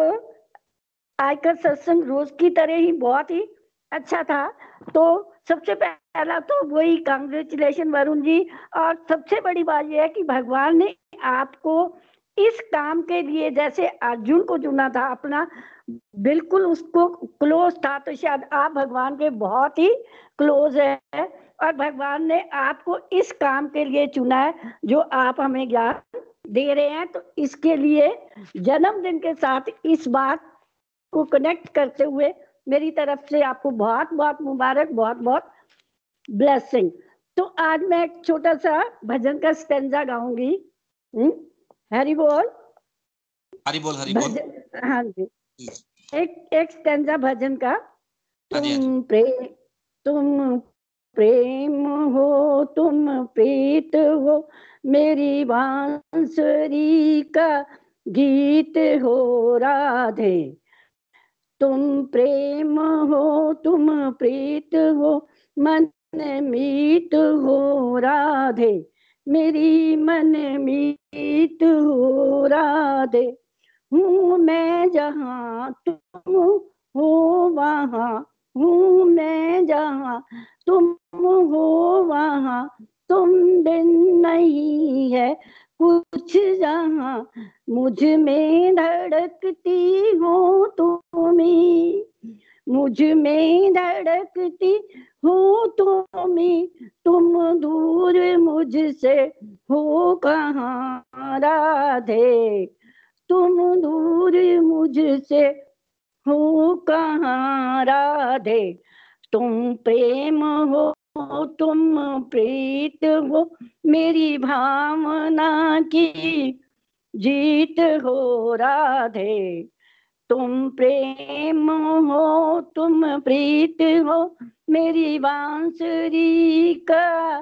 आज का सत्संग रोज की तरह ही बहुत ही अच्छा था। तो सबसे पहला तो वही कांग्रेचुलेशन वरुण जी। और सबसे बड़ी बात यह है कि भगवान ने आपको इस काम के लिए, जैसे अर्जुन को चुना था अपना, बिल्कुल उसको क्लोज था। तो शायद आप भगवान के बहुत ही क्लोज है। और भगवान ने आपको इस काम के लिए चुना है, जो आप हमें ज्ञान दे रहे हैं। तो इसके लिए जन्मदिन के साथ इस बात को कनेक्ट करते हुए मेरी तरफ़ से आपको बहुत बहुत मुबारक बहुत बहुत ब्लेसिंग तो आज मैं एक छोटा सा भजन का स्टेंजा गाऊँगी। हम्म, हरी बोल। हरी बोल हरी बोल। हाँ जी। एक एक स्टेंजा भजन का। हाँ हाँ तुम प्रेम तुम प्रेम हो तुम प्रीत हो मेरी बांसुरी का गीत हो राधे। तुम प्रेम हो, तुम प्रीत हो, मन मीत हो, राधे। मेरी मन मीत हो, राधे। हूँ मैं जहाँ, तुम हो वहाँ। हूँ मैं जहाँ, तुम हो वहाँ। तुम बिन नहीं है कुछ जहाँ मुझमें धड़कती हो तुम्हें। मुझमें धड़कती हो तुम्हें, तुम दूर मुझसे हो कहाँ राधे। तुम दूर मुझसे हो कहाँ राधे। तुम प्रेम हो तुम प्रीत हो, मेरी भावना की जीत हो राधे। तुम प्रेम हो, तुम प्रीत हो, मेरी बांसुरी का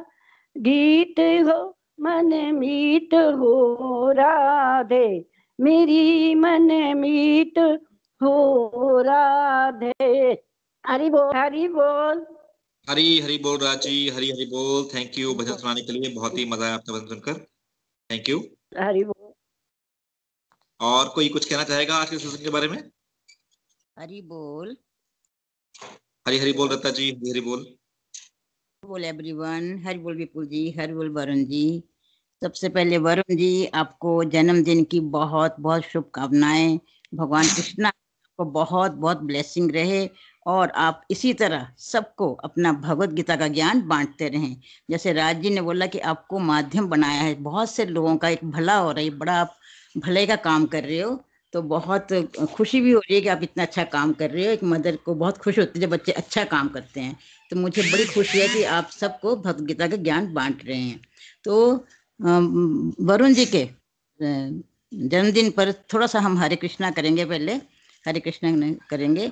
गीत हो, मन मीत हो राधे। मेरी मन मीत हो राधे। हरी बोल हरी बोल। हरी हरी बोल राज़ी हरी हरी बोल। थैंक यू भजन सुनाने के लिए। बहुत ही मज़ा आया आपका भजन सुनकर। थैंक यू हरी बोल। और कोई कुछ कहना चाहेगा आज के सत्संग के बारे में? हरी बोल। हरी हरी बोल रत्ता जी हरी हरी बोल। बोल एवरीवन हरी बोल विपुल जी हरी बोल वरुण जी। सबसे पहले वरुण जी आपको जन्मदिन की बहुत बहुत शुभकामनाएँ। भगवान कृष्णा को बहुत बहुत ब्लेसिंग रहे। और आप इसी तरह सबको अपना भगवत गीता का ज्ञान बांटते रहें। जैसे राज जी ने बोला कि आपको माध्यम बनाया है। बहुत से लोगों का एक भला हो रहा है, बड़ा आप भले का काम कर रहे हो तो बहुत खुशी भी हो रही है कि आप इतना अच्छा काम कर रहे हो। एक मदर को बहुत खुश होती है जब बच्चे अच्छा काम करते हैं। तो मुझे बड़ी खुशी है कि आप सबको भगवदगीता का ज्ञान बांट रहे हैं। तो वरुण जी के जन्मदिन पर थोड़ा सा हम हरे कृष्णा करेंगे पहले। हरे कृष्णा करेंगे।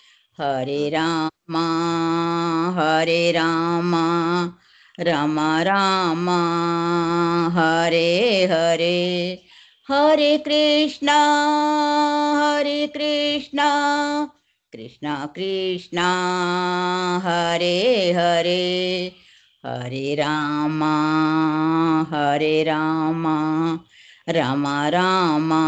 हरे रामा हरे रामा रामा रामा, हरे हरे। हरे कृष्णा हरे कृष्णा कृष्णा कृष्णा, हरे हरे। हरे रामा हरे रामा रामा रामा,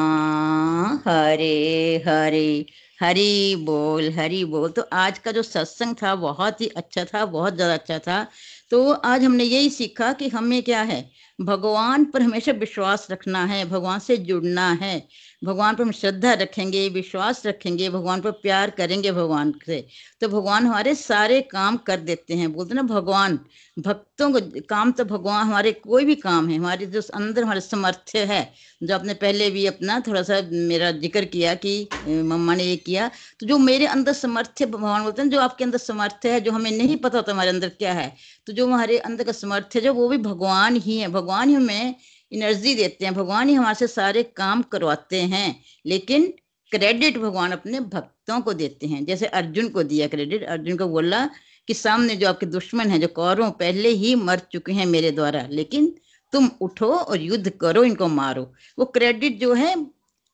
हरे हरे। हरी बोल हरी बोल। तो आज का जो सत्संग था, बहुत ही अच्छा था, बहुत ज़्यादा अच्छा था। तो आज हमने यही सीखा कि हमें क्या है? भगवान पर हमेशा विश्वास रखना है, भगवान से जुड़ना है। भगवान पर हम श्रद्धा रखेंगे, विश्वास रखेंगे, भगवान पर प्यार करेंगे भगवान से तो भगवान हमारे सारे काम कर देते हैं। बोलते ना, भगवान, भक्तों को काम तो भगवान हमारे कोई भी काम है, हमारे जो अंदर हमारे समर्थ्य है, जो आपने पहले भी अपना थोड़ा सा मेरा ज़िक्र किया कि मम्मा ने ये किया तो जो मेरे अंदर समर्थ्य भगवान बोलते हैं जो आपके अंदर समर्थ्य है, जो हमें नहीं पता होता हमारे अंदर क्या है तो जो हमारे अंदर का समर्थ्य जो वो भी भगवान ही है, भगवान ही हमें एनर्जी देते हैं। भगवान ही हमारे से सारे काम करवाते हैं, लेकिन क्रेडिट भगवान अपने भक्तों को देते हैं। जैसे अर्जुन को दिया क्रेडिट, अर्जुन को बोला कि सामने जो आपके दुश्मन है, जो कौरव पहले ही मर चुके हैं मेरे द्वारा, लेकिन तुम उठो और युद्ध करो, इनको मारो। वो क्रेडिट जो है,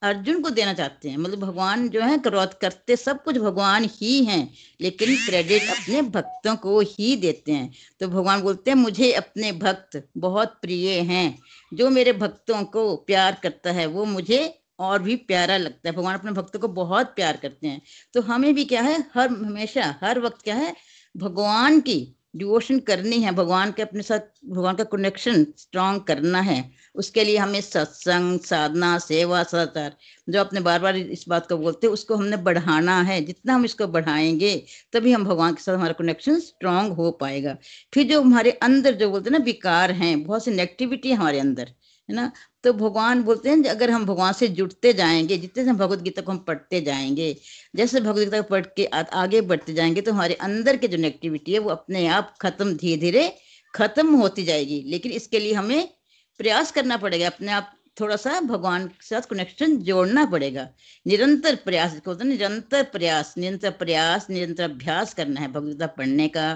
अर्जुन को देना चाहते हैं। मतलब भगवान जो है, क्रोध करते सब कुछ भगवान ही हैं, लेकिन क्रेडिट अपने भक्तों को ही देते हैं। तो भगवान बोलते हैं, मुझे अपने भक्त बहुत प्रिय हैं जो मेरे भक्तों को प्यार करता है, वो मुझे और भी प्यारा लगता है। भगवान अपने भक्तों को बहुत प्यार करते हैं। तो हमें भी क्या है? हर, हमेशा, हर वक्त क्या है? भगवान की डिवोशन करनी है, भगवान के अपने साथ, भगवान का कनेक्शन स्ट्रांग करना है। उसके लिए हमें सत्संग, साधना, सेवा सदाचार जो अपने बार बार इस बात को बोलते हैं, उसको हमने बढ़ाना है। जितना हम इसको बढ़ाएँगे, तभी हम भगवान के साथ हमारा कनेक्शन स्ट्रांग हो पाएगा। फिर जो हमारे अंदर जो बोलते हैं ना, विकार हैं, बहुत सी नेगेटिविटी हमारे अंदर। है ना? तो भगवान बोलते हैं, अगर हम भगवान से जुड़ते जाएँगे, जितने से भगवत गीता को हम पढ़ते जाएँगे, जैसे भगवत गीता को पढ़ के आगे बढ़ते जाएँगे तो हमारे अंदर के जो नेगेटिविटी है, वो अपने आप खत्म धीरे धीरे खत्म होती जाएगी। लेकिन इसके लिए हमें प्रयास करना पड़ेगा, अपने आप थोड़ा सा भगवान के साथ कनेक्शन जोड़ना पड़ेगा। निरंतर प्रयास इसको होता है निरंतर प्रयास निरंतर प्रयास, निरंतर अभ्यास करना है भगवता पढ़ने का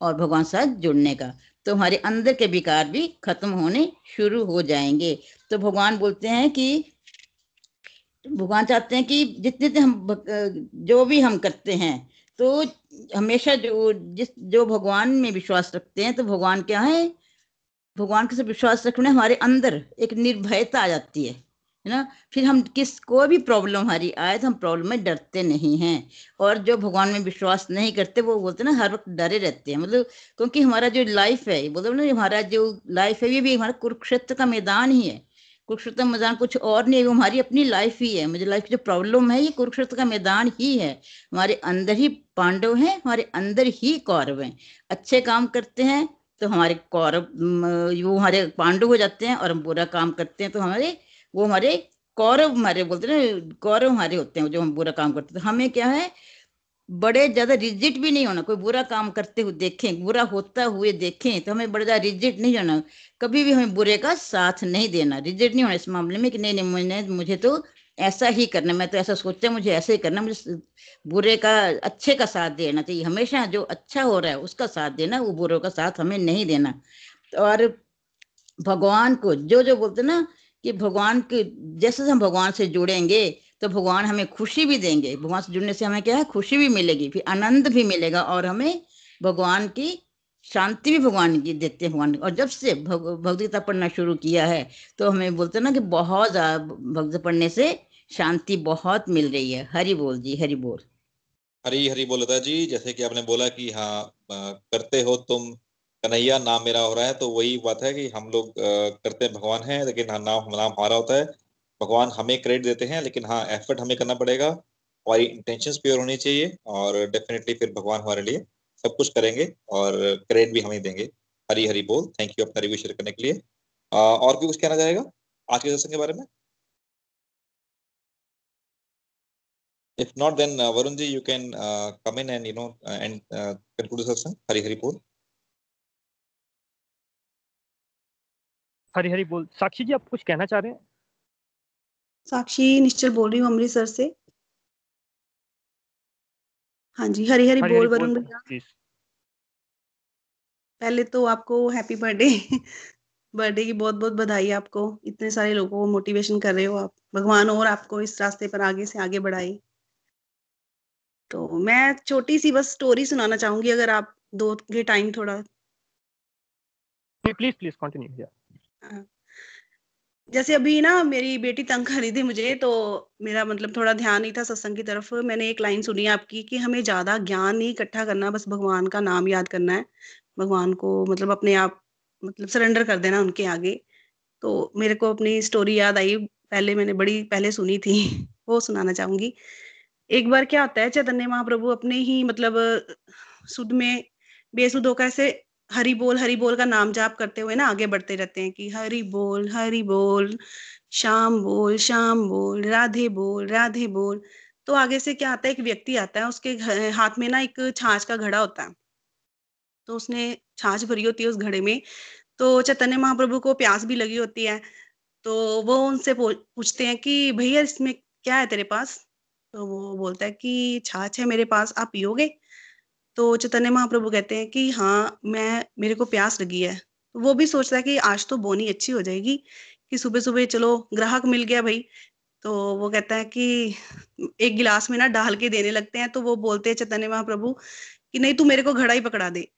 और भगवान साथ जुड़ने का। तो हमारे अंदर के विकार भी खत्म होने शुरू हो जाएँगे। तो भगवान बोलते हैं कि, भगवान चाहते हैं कि जितने हम जो भी हम करते हैं तो हमेशा जो जिस, जो भगवान में विश्वास रखते हैं तो भगवान क्या है? भगवान के साथ विश्वास रखने हमारे अंदर एक निर्भयता आ जाती है है ना? फिर हम किस, कोई भी प्रॉब्लम हमारी आए तो हम प्रॉब्लम में डरते नहीं हैं। और जो भगवान में विश्वास नहीं करते, वो बोलते ना, हर वक्त डरे रहते हैं। मतलब क्योंकि हमारा जो लाइफ है बोलते ना हमारा जो लाइफ है, ये भी हमारा कुरुक्षेत्र का मैदान ही है। कुरुक्षेत्र मैदान कुछ और नहीं है, वो हमारी अपनी लाइफ ही है। मुझे लाइफ की जो प्रॉब्लम है, ये कुरुक्षेत्र का मैदान ही है। हमारे अंदर ही पांडव हैं, हमारे अंदर ही कौरव हैं। अच्छे काम करते हैं तो हमारे कौरव वो हमारे पांडव हो जाते हैं और हम बुरा काम करते हैं तो हमारे, वो हमारे कौरव हमारे बोलते हैं कौरव हमारे होते हैं जो हम बुरा काम करते हैं। तो हमें क्या है, बड़े ज़्यादा रिजिट भी नहीं होना, कोई बुरा काम करते हुए देखें, बुरा होता हुए देखें तो हमें बड़ा ज़्यादा रिजिट नहीं होना, कभी भी हमें बुरे का साथ नहीं देना, रिजिट नहीं होना इस मामले में कि नहीं नहीं मुझे तो ऐसा ही करना, मैं तो ऐसा सोचता मुझे ऐसे ही करना, मुझे बुरे का, अच्छे का साथ देना चाहिए। हमेशा जो अच्छा हो रहा है, उसका साथ देना, वो बुरे का साथ हमें नहीं देना। और भगवान को, जो जो बोलते ना कि भगवान के जैसे हम भगवान से जुड़ेंगे तो भगवान हमें खुशी भी देंगे। भगवान से जुड़ने से हमें क्या है? खुशी भी मिलेगी, फिर आनंद भी मिलेगा और हमें भगवान की शांति भी भगवान की देते हैं भगवान और जब से भगवदगीता पढ़ना शुरू किया है तो हमें बोलते ना कि बहुत भगवत पढ़ने से शांति बहुत मिल रही है। हरि बोल जी, हरि बोल। हरी हरी बोल लता जी, जैसे कि आपने बोला कि हाँ करते हो तुम, कन्हैया नाम मेरा हो रहा है तो वही बात है कि हम लोग करते हैं, भगवान है, लेकिन हाँ नाम नाम हमारा होता है। भगवान हमें क्रेडिट देते हैं, लेकिन हाँ एफर्ट हमें करना पड़ेगा, हमारी इंटेंशन प्योर होनी चाहिए, और डेफिनेटली फिर भगवान हमारे लिए सब कुछ करेंगे और क्रेडिट भी हमें देंगे। हरी हरी बोल। थैंक यू अपना रिव्यू शेयर करने के लिए। और भी कुछ कहना चाहेगा आज के सत्संग के बारे में? If not then uh, varun ji you can uh, come in and you know uh, and uh, conclude the session. Hari hari bol. हरी हरी बोल साक्षी जी आप कुछ कहना चाह रहे हैं? साक्षी निश्चल बोल रही हूँ अमृतसर से। हाँ जी हरी हरी, हरी बोल वरुण भैया। पहले तो आपको हैप्पी बर्थडे। बर्थडे की बहुत बहुत बधाई आपको। इतने सारे लोगों को मोटिवेशन कर रहे हो आप। भगवान और आपको इस रास्ते पर आगे से आगे बढ़ाए। तो मैं छोटी सी बस स्टोरी सुनाना चाहूँगी अगर आप दो के टाइम थोड़ा। प्लीज़ प्लीज़ कंटिन्यू जैसे अभी ना मेरी बेटी तंग कर रही थी मुझे तो मेरा मतलब थोड़ा ध्यान नहीं था सत्संग की तरफ़। मैंने एक लाइन सुनी आपकी कि हमें ज़्यादा ज्ञान नहीं इकट्ठा करना, बस भगवान का नाम याद करना है। भगवान को मतलब अपने आप मतलब सरेंडर कर देना उनके आगे। तो मेरे को अपनी स्टोरी याद आई, पहले मैंने बड़ी पहले सुनी थी, वो सुनाना चाहूँगी। एक बार क्या होता है, चैतन्य महाप्रभु अपने ही मतलब सुध में बेसुध होकर ऐसे हरि बोल, हरी बोल का नाम जाप करते हुए ना आगे बढ़ते रहते हैं कि हरी बोल हरी बोल, शाम बोल शाम बोल, राधे बोल राधे बोल। तो आगे से क्या आता है? एक व्यक्ति आता है, उसके हाथ में ना एक छाछ का घड़ा होता है। तो उसने छाछ भरी होती है उस घड़े में। तो चैतन्य महाप्रभु को प्यास भी लगी होती है। तो वो उनसे पूछते हैं कि, भैया, इसमें क्या है तेरे पास? तो वो बोलता है कि, छाछ है मेरे पास, आप पियोगे? तो चैतन्य महाप्रभु कहते हैं कि हाँ मैं, मेरे को प्यास लगी है। तो वो भी सोचता है कि आज तो बोनी अच्छी हो जाएगी कि सुबह सुबह चलो, ग्राहक मिल गया भाई। तो वो कहता है कि एक गिलास में ना डाल के देने लगते हैं तो वो बोलते हैं चैतन्य महाप्रभु कि नहीं, तू मेरे को घड़ा ही पकड़ा दे।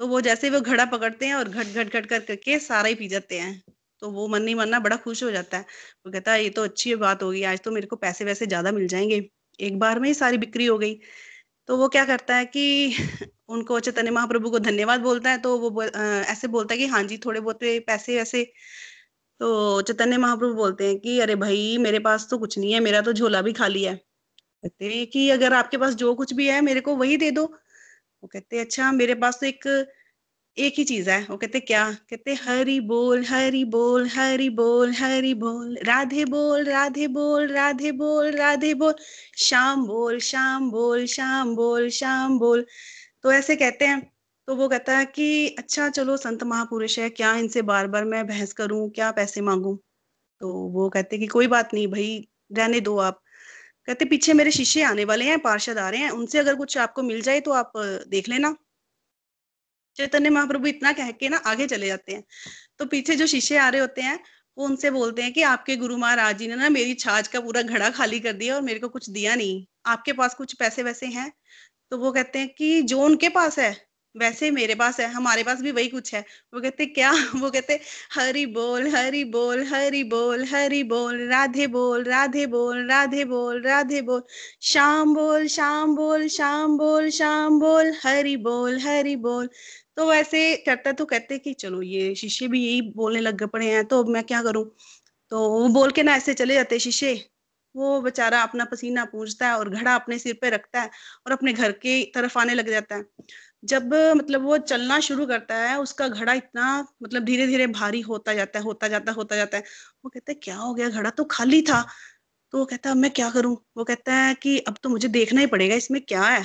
तो वो जैसे वो घड़ा पकड़ते हैं और घट घट घट कर करके सारा ही पी जाते हैं तो वो मन नहीं मनना बड़ा खुश हो जाता है। वो कहता है, ये तो अच्छी बात होगी, आज तो मेरे को पैसे वैसे ज़्यादा मिल जाएँगे। एक बार में ही सारी बिक्री हो गई। तो वो क्या करता है कि उनको चैतन्य महाप्रभु को धन्यवाद बोलता है तो वो आ, ऐसे बोलता है कि हाँ जी थोड़े बहुत पैसे वैसे। तो चैतन्य महाप्रभु बोलते हैं कि अरे भाई मेरे पास तो कुछ नहीं है मेरा तो झोला भी खाली है। कहते हैं कि अगर आपके पास जो कुछ भी है मेरे को वही दे दो। वो कहते हैं अच्छा मेरे पास तो एक एक ही चीज़ है। वो कहते क्या? कहते हरी बोल हरी बोल हरी बोल हरी बोल, राधे बोल राधे बोल राधे बोल राधे बोल शाम बोल शाम बोल शाम बोल शाम बोल। तो ऐसे कहते हैं। तो वो कहता है कि अच्छा चलो, संत महापुरुष है, क्या इनसे बार बार मैं बहस करूँ? क्या पैसे मांगू? तो वो कहते कि, कोई बात नहीं भाई, रहने दो आप। कहते पीछे मेरे शिष्य आने वाले हैं, पार्षद आ रहे हैं। उनसे अगर कुछ आपको मिल जाए तो आप देख लेना। चैतन्य महाप्रभु इतना कह के ना आगे चले जाते हैं। तो पीछे जो शिष्य आ रहे होते हैं, वो उनसे बोलते हैं कि आपके गुरु महाराज जी ने ना मेरी छाछ का पूरा घड़ा खाली कर दिया और मेरे को कुछ दिया नहीं। आपके पास कुछ पैसे वैसे हैं? तो वो कहते हैं कि जो उनके पास है वैसे मेरे पास है, हमारे पास भी वही कुछ है। वो कहते, क्या? वो कहते, हरी बोल हरी बोल हरी बोल हरी बोल, राधे बोल राधे बोल राधे बोल राधे बोल शाम बोल शाम बोल शाम बोल शाम बोल, हरी बोल हरी बोल। तो वैसे करता तो कहते कि, चलो ये शिष्य भी यही बोलने लग पड़े हैं तो मैं क्या करूँ? तो वो बोल के ना ऐसे चले जाते शिष्य वो बेचारा अपना पसीना पूछता है और घड़ा अपने सिर पे रखता है और अपने घर के तरफ़ आने लग जाता है। जब मतलब वो चलना शुरू करता है, उसका घड़ा इतना मतलब धीरे धीरे भारी होता जाता है, होता जाता होता जाता है। वो कहता है, क्या हो गया? घड़ा तो खाली था। तो वो कहता है मैं क्या करूँ? वो कहता है कि, अब तो मुझे देखना ही पड़ेगा, इसमें क्या है?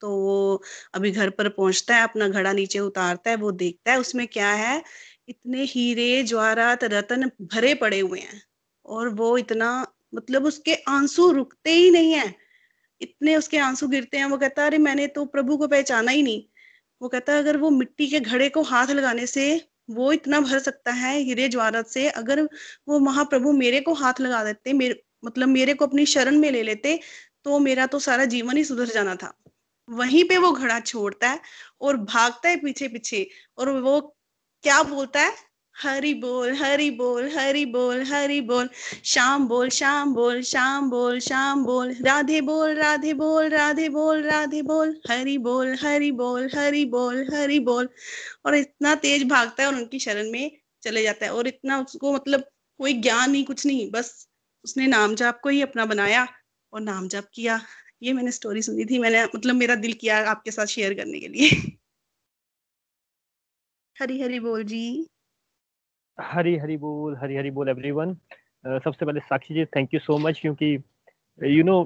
तो वो अभी घर पर पहुँचता है, अपना घड़ा नीचे उतारता है, वो देखता है, उसमें क्या है? इतने हीरे, ज्वारात, रतन भरे पड़े हुए हैं और वो इतना मतलब उसके आँसू रुकते ही नहीं है। इतने उसके आँसू गिरते हैं, वो कहता है, अरे, मैंने तो प्रभु को पहचाना ही नहीं। वो कहता है, अगर वो मिट्टी के घड़े को हाथ लगाने से वो इतना भर सकता है हीरे ज्वारत से, अगर वो महाप्रभु मेरे को हाथ लगा देते, मेरे मतलब मेरे को अपनी शरण में ले लेते तो मेरा तो सारा जीवन ही सुधर जाना था। वहीं पे वो घड़ा छोड़ता है और भागता है पीछे पीछे और वो क्या बोलता है? हरि बोल हरि बोल हरि बोल हरि बोल। शाम बोल शाम बोल शाम बोल शाम बोल। राधे बोल राधे बोल राधे बोल राधे बोल। हरि बोल हरि बोल हरि बोल हरि बोल। और इतना तेज भागता है और उनकी शरण में चले जाता है। और इतना उसको मतलब कोई ज्ञान नहीं, कुछ नहीं। बस उसने नाम जाप को ही अपना बनाया और नाम जाप किया। ये मैंने स्टोरी सुनी थी। मैंने मतलब मेरा दिल किया आपके साथ शेयर करने के लिए। हरी हरी बोल जी। हरी हरी बोल हरी हरी बोल एवरीवन uh, सबसे पहले Sakshi ji thank you so much क्योंकि यू नो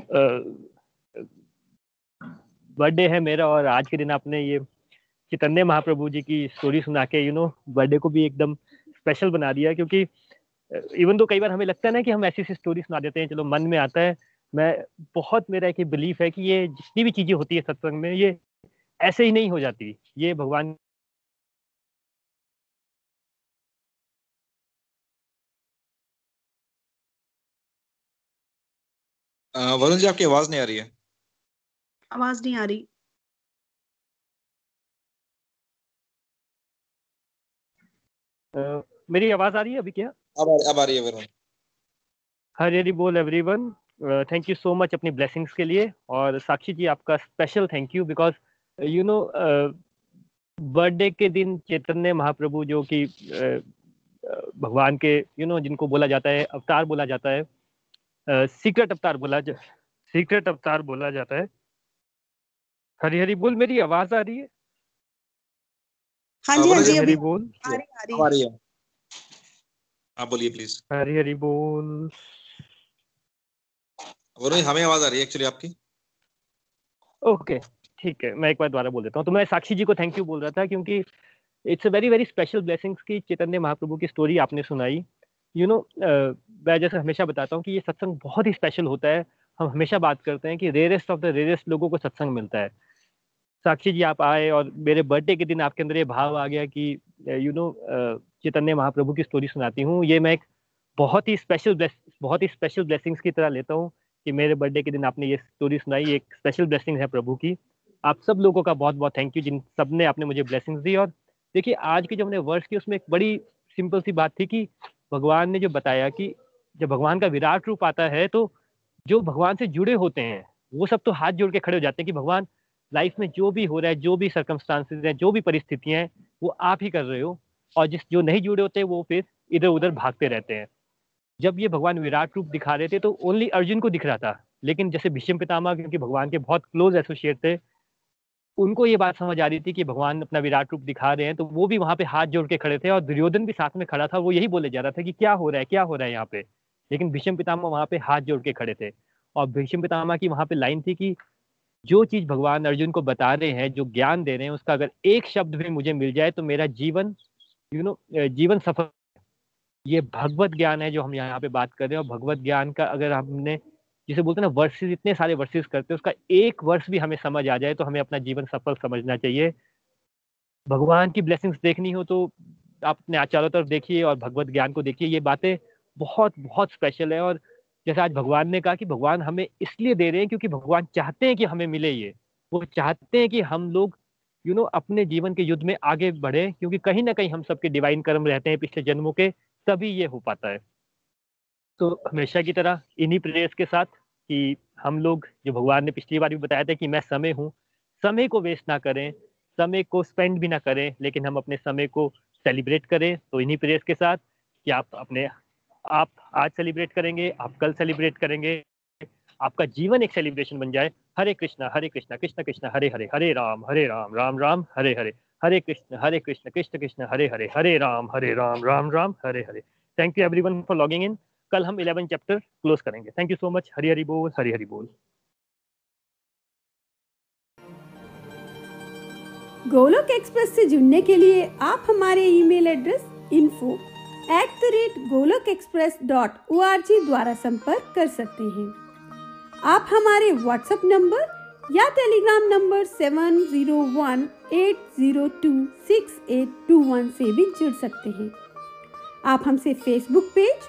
बर्थडे है मेरा और आज के दिन आपने ये चैतन्य महाप्रभु जी की स्टोरी सुना के यू नो बर्थडे को भी एकदम स्पेशल बना दिया क्योंकि इवन तो कई बार हमें लगता है ना कि हम ऐसी ऐसी स्टोरी सुना देते हैं चलो मन में आता है मैं बहुत मेरा एक बिलीफ है कि ये जितनी भी चीज़ें होती है सत्संग में ये ऐसे ही नहीं हो जाती। ये भगवान वरुण जी आपकी आवाज़ नहीं आ रही है। आवाज़ नहीं आ रही। uh, मेरी आवाज़ आ रही है अभी क्या? अब अब आ रही है वरुण। हरी हरी बोल everyone thank you so much अपनी ब्लेसिंग्स के लिए। और साक्षी जी आपका special thank you because you know birthday के दिन चैतन्य महाप्रभु जो कि uh, भगवान के यू you नो know, जिनको बोला जाता है अवतार बोला जाता है सीक्रेट uh, अवतार बोला जा सीक्रेट अवतार बोला जाता है। हरी हरी बोल मेरी आवाज़ आ रही है? हाँ जी हाँ जी हरी बोल। आ रही आ रही है। आप बोलिए प्लीज़ हरी हरी बोल वरुण हमें आवाज़ आ रही है एक्चुअली आपकी? ओके ठीक है मैं एक बार दोबारा बोल देता हूँ। तो मैं साक्षी जी को थैंक यू बोल रहा था क्योंकि it's a very very special blessings की चैतन्य महाप्रभु की स्टोरी आपने सुनाई। यू नो मैं जैसे हमेशा बताता हूँ कि ये सत्संग बहुत ही स्पेशल होता है। हम हमेशा बात करते हैं कि रेयरेस्ट ऑफ़ द रेयरेस्ट लोगों को सत्संग मिलता है। साक्षी जी, आप आए और मेरे बर्थडे के दिन आपके अंदर ये भाव आ गया कि यू नो चैतन्य महाप्रभु की स्टोरी सुनाती हूँ। ये मैं एक बहुत ही स्पेशल बहुत ही स्पेशल ब्लेसिंग्स की तरह लेता हूँ कि मेरे बर्थडे के दिन आपने ये स्टोरी सुनाई। एक स्पेशल ब्लेसिंग है प्रभु की। आप सब लोगों का बहुत बहुत थैंक यू जिन सबने आपने मुझे ब्लेसिंग्स दी। और देखिए, आज की जो हमने वर्ष की, उसमें एक बड़ी सिंपल सी बात थी कि भगवान ने जो बताया कि जब भगवान का विराट रूप आता है तो जो भगवान से जुड़े होते हैं, वो सब तो हाथ जोड़ के खड़े हो जाते हैं कि भगवान लाइफ में जो भी हो रहा है, जो भी सर्कमस्टांसेज हैं, जो भी परिस्थितियाँ हैं, वो आप ही कर रहे हो। और जिस, जो नहीं जुड़े होते, वो फिर इधर उधर भागते रहते हैं। जब ये भगवान विराट रूप दिखा रहे थे तो ओनली अर्जुन को दिख रहा था। लेकिन जैसे भीष्म पितामह, क्योंकि भगवान के बहुत क्लोज एसोसिएट थे उनको ये बात समझ आ रही थी कि भगवान अपना विराट रूप दिखा रहे हैं तो वो भी वहाँ पे हाथ जोड़ के खड़े थे और दुर्योधन भी साथ में खड़ा था, वो यही बोले जा रहा था कि क्या हो रहा है, क्या हो रहा है यहाँ पे? लेकिन भीष्म पितामह वहाँ पे हाथ जोड़ के खड़े थे और भीष्म पितामह की वहाँ पे लाइन थी कि जो चीज़ भगवान अर्जुन को बता रहे हैं, जो ज्ञान दे रहे हैं, उसका अगर एक शब्द भी मुझे मिल जाए तो मेरा जीवन यू नो जीवन सफल ये भगवत ज्ञान है जो हम यहाँ पे बात कर रहे हैं और भगवत ज्ञान का अगर हमने जिसे बोलते हैं ना वर्सेस इतने सारे वर्सेस करते हैं उसका एक वर्ष भी हमें समझ आ जाए तो हमें अपना जीवन सफल समझना चाहिए। भगवान की ब्लेसिंग्स देखनी हो तो आप अपने चारों तरफ़ देखिए और भगवत ज्ञान को देखिए ये बातें बहुत बहुत स्पेशल है। और जैसे आज भगवान ने कहा कि भगवान हमें इसलिए दे रहे हैं क्योंकि भगवान चाहते हैं कि हमें मिले ये। वो चाहते हैं कि हम लोग यू you नो know, अपने जीवन के युद्ध में आगे बढ़े क्योंकि कहीं ना कहीं हम सबके डिवाइन कर्म रहते हैं पिछले जन्मों के तभी ये हो पाता है। तो हमेशा की तरह इन्हीं प्रेयर्स के साथ कि हम लोग, जो भगवान ने पिछली बार भी बताया था कि मैं समय हूँ, समय को वेस्ट ना करें, समय को स्पेंड भी ना करें, लेकिन हम अपने समय को सेलिब्रेट करें। तो इन्हीं प्रेयर्स के साथ कि आप अपने, आप आज सेलिब्रेट करेंगे, आप कल सेलिब्रेट करेंगे, आपका जीवन एक सेलिब्रेशन बन जाए। Hare Krishna Hare Krishna, Krishna Krishna, Hare Hare Hare Ram Hare Ram Ram Ram, Hare Hare Hare Krishna Hare Krishna Krishna Krishna, Hare Hare Hare Ram Hare Ram Ram Ram, Hare Hare. Thank you everyone for logging in कल हम 11 chapter close करेंगे। Thank you so much Hari Hari बोल, हरी हरी बोल। Golok express से जुड़ने के लिए आप हमारे email address info at the rate Golok express dot O द्वारा संपर्क कर सकते हैं। आप हमारे व्हाट्सएप नंबर या Telegram number seven zero one eight zero two six eight two one से भी जुड़ सकते हैं। आप हमसे फेसबुक पेज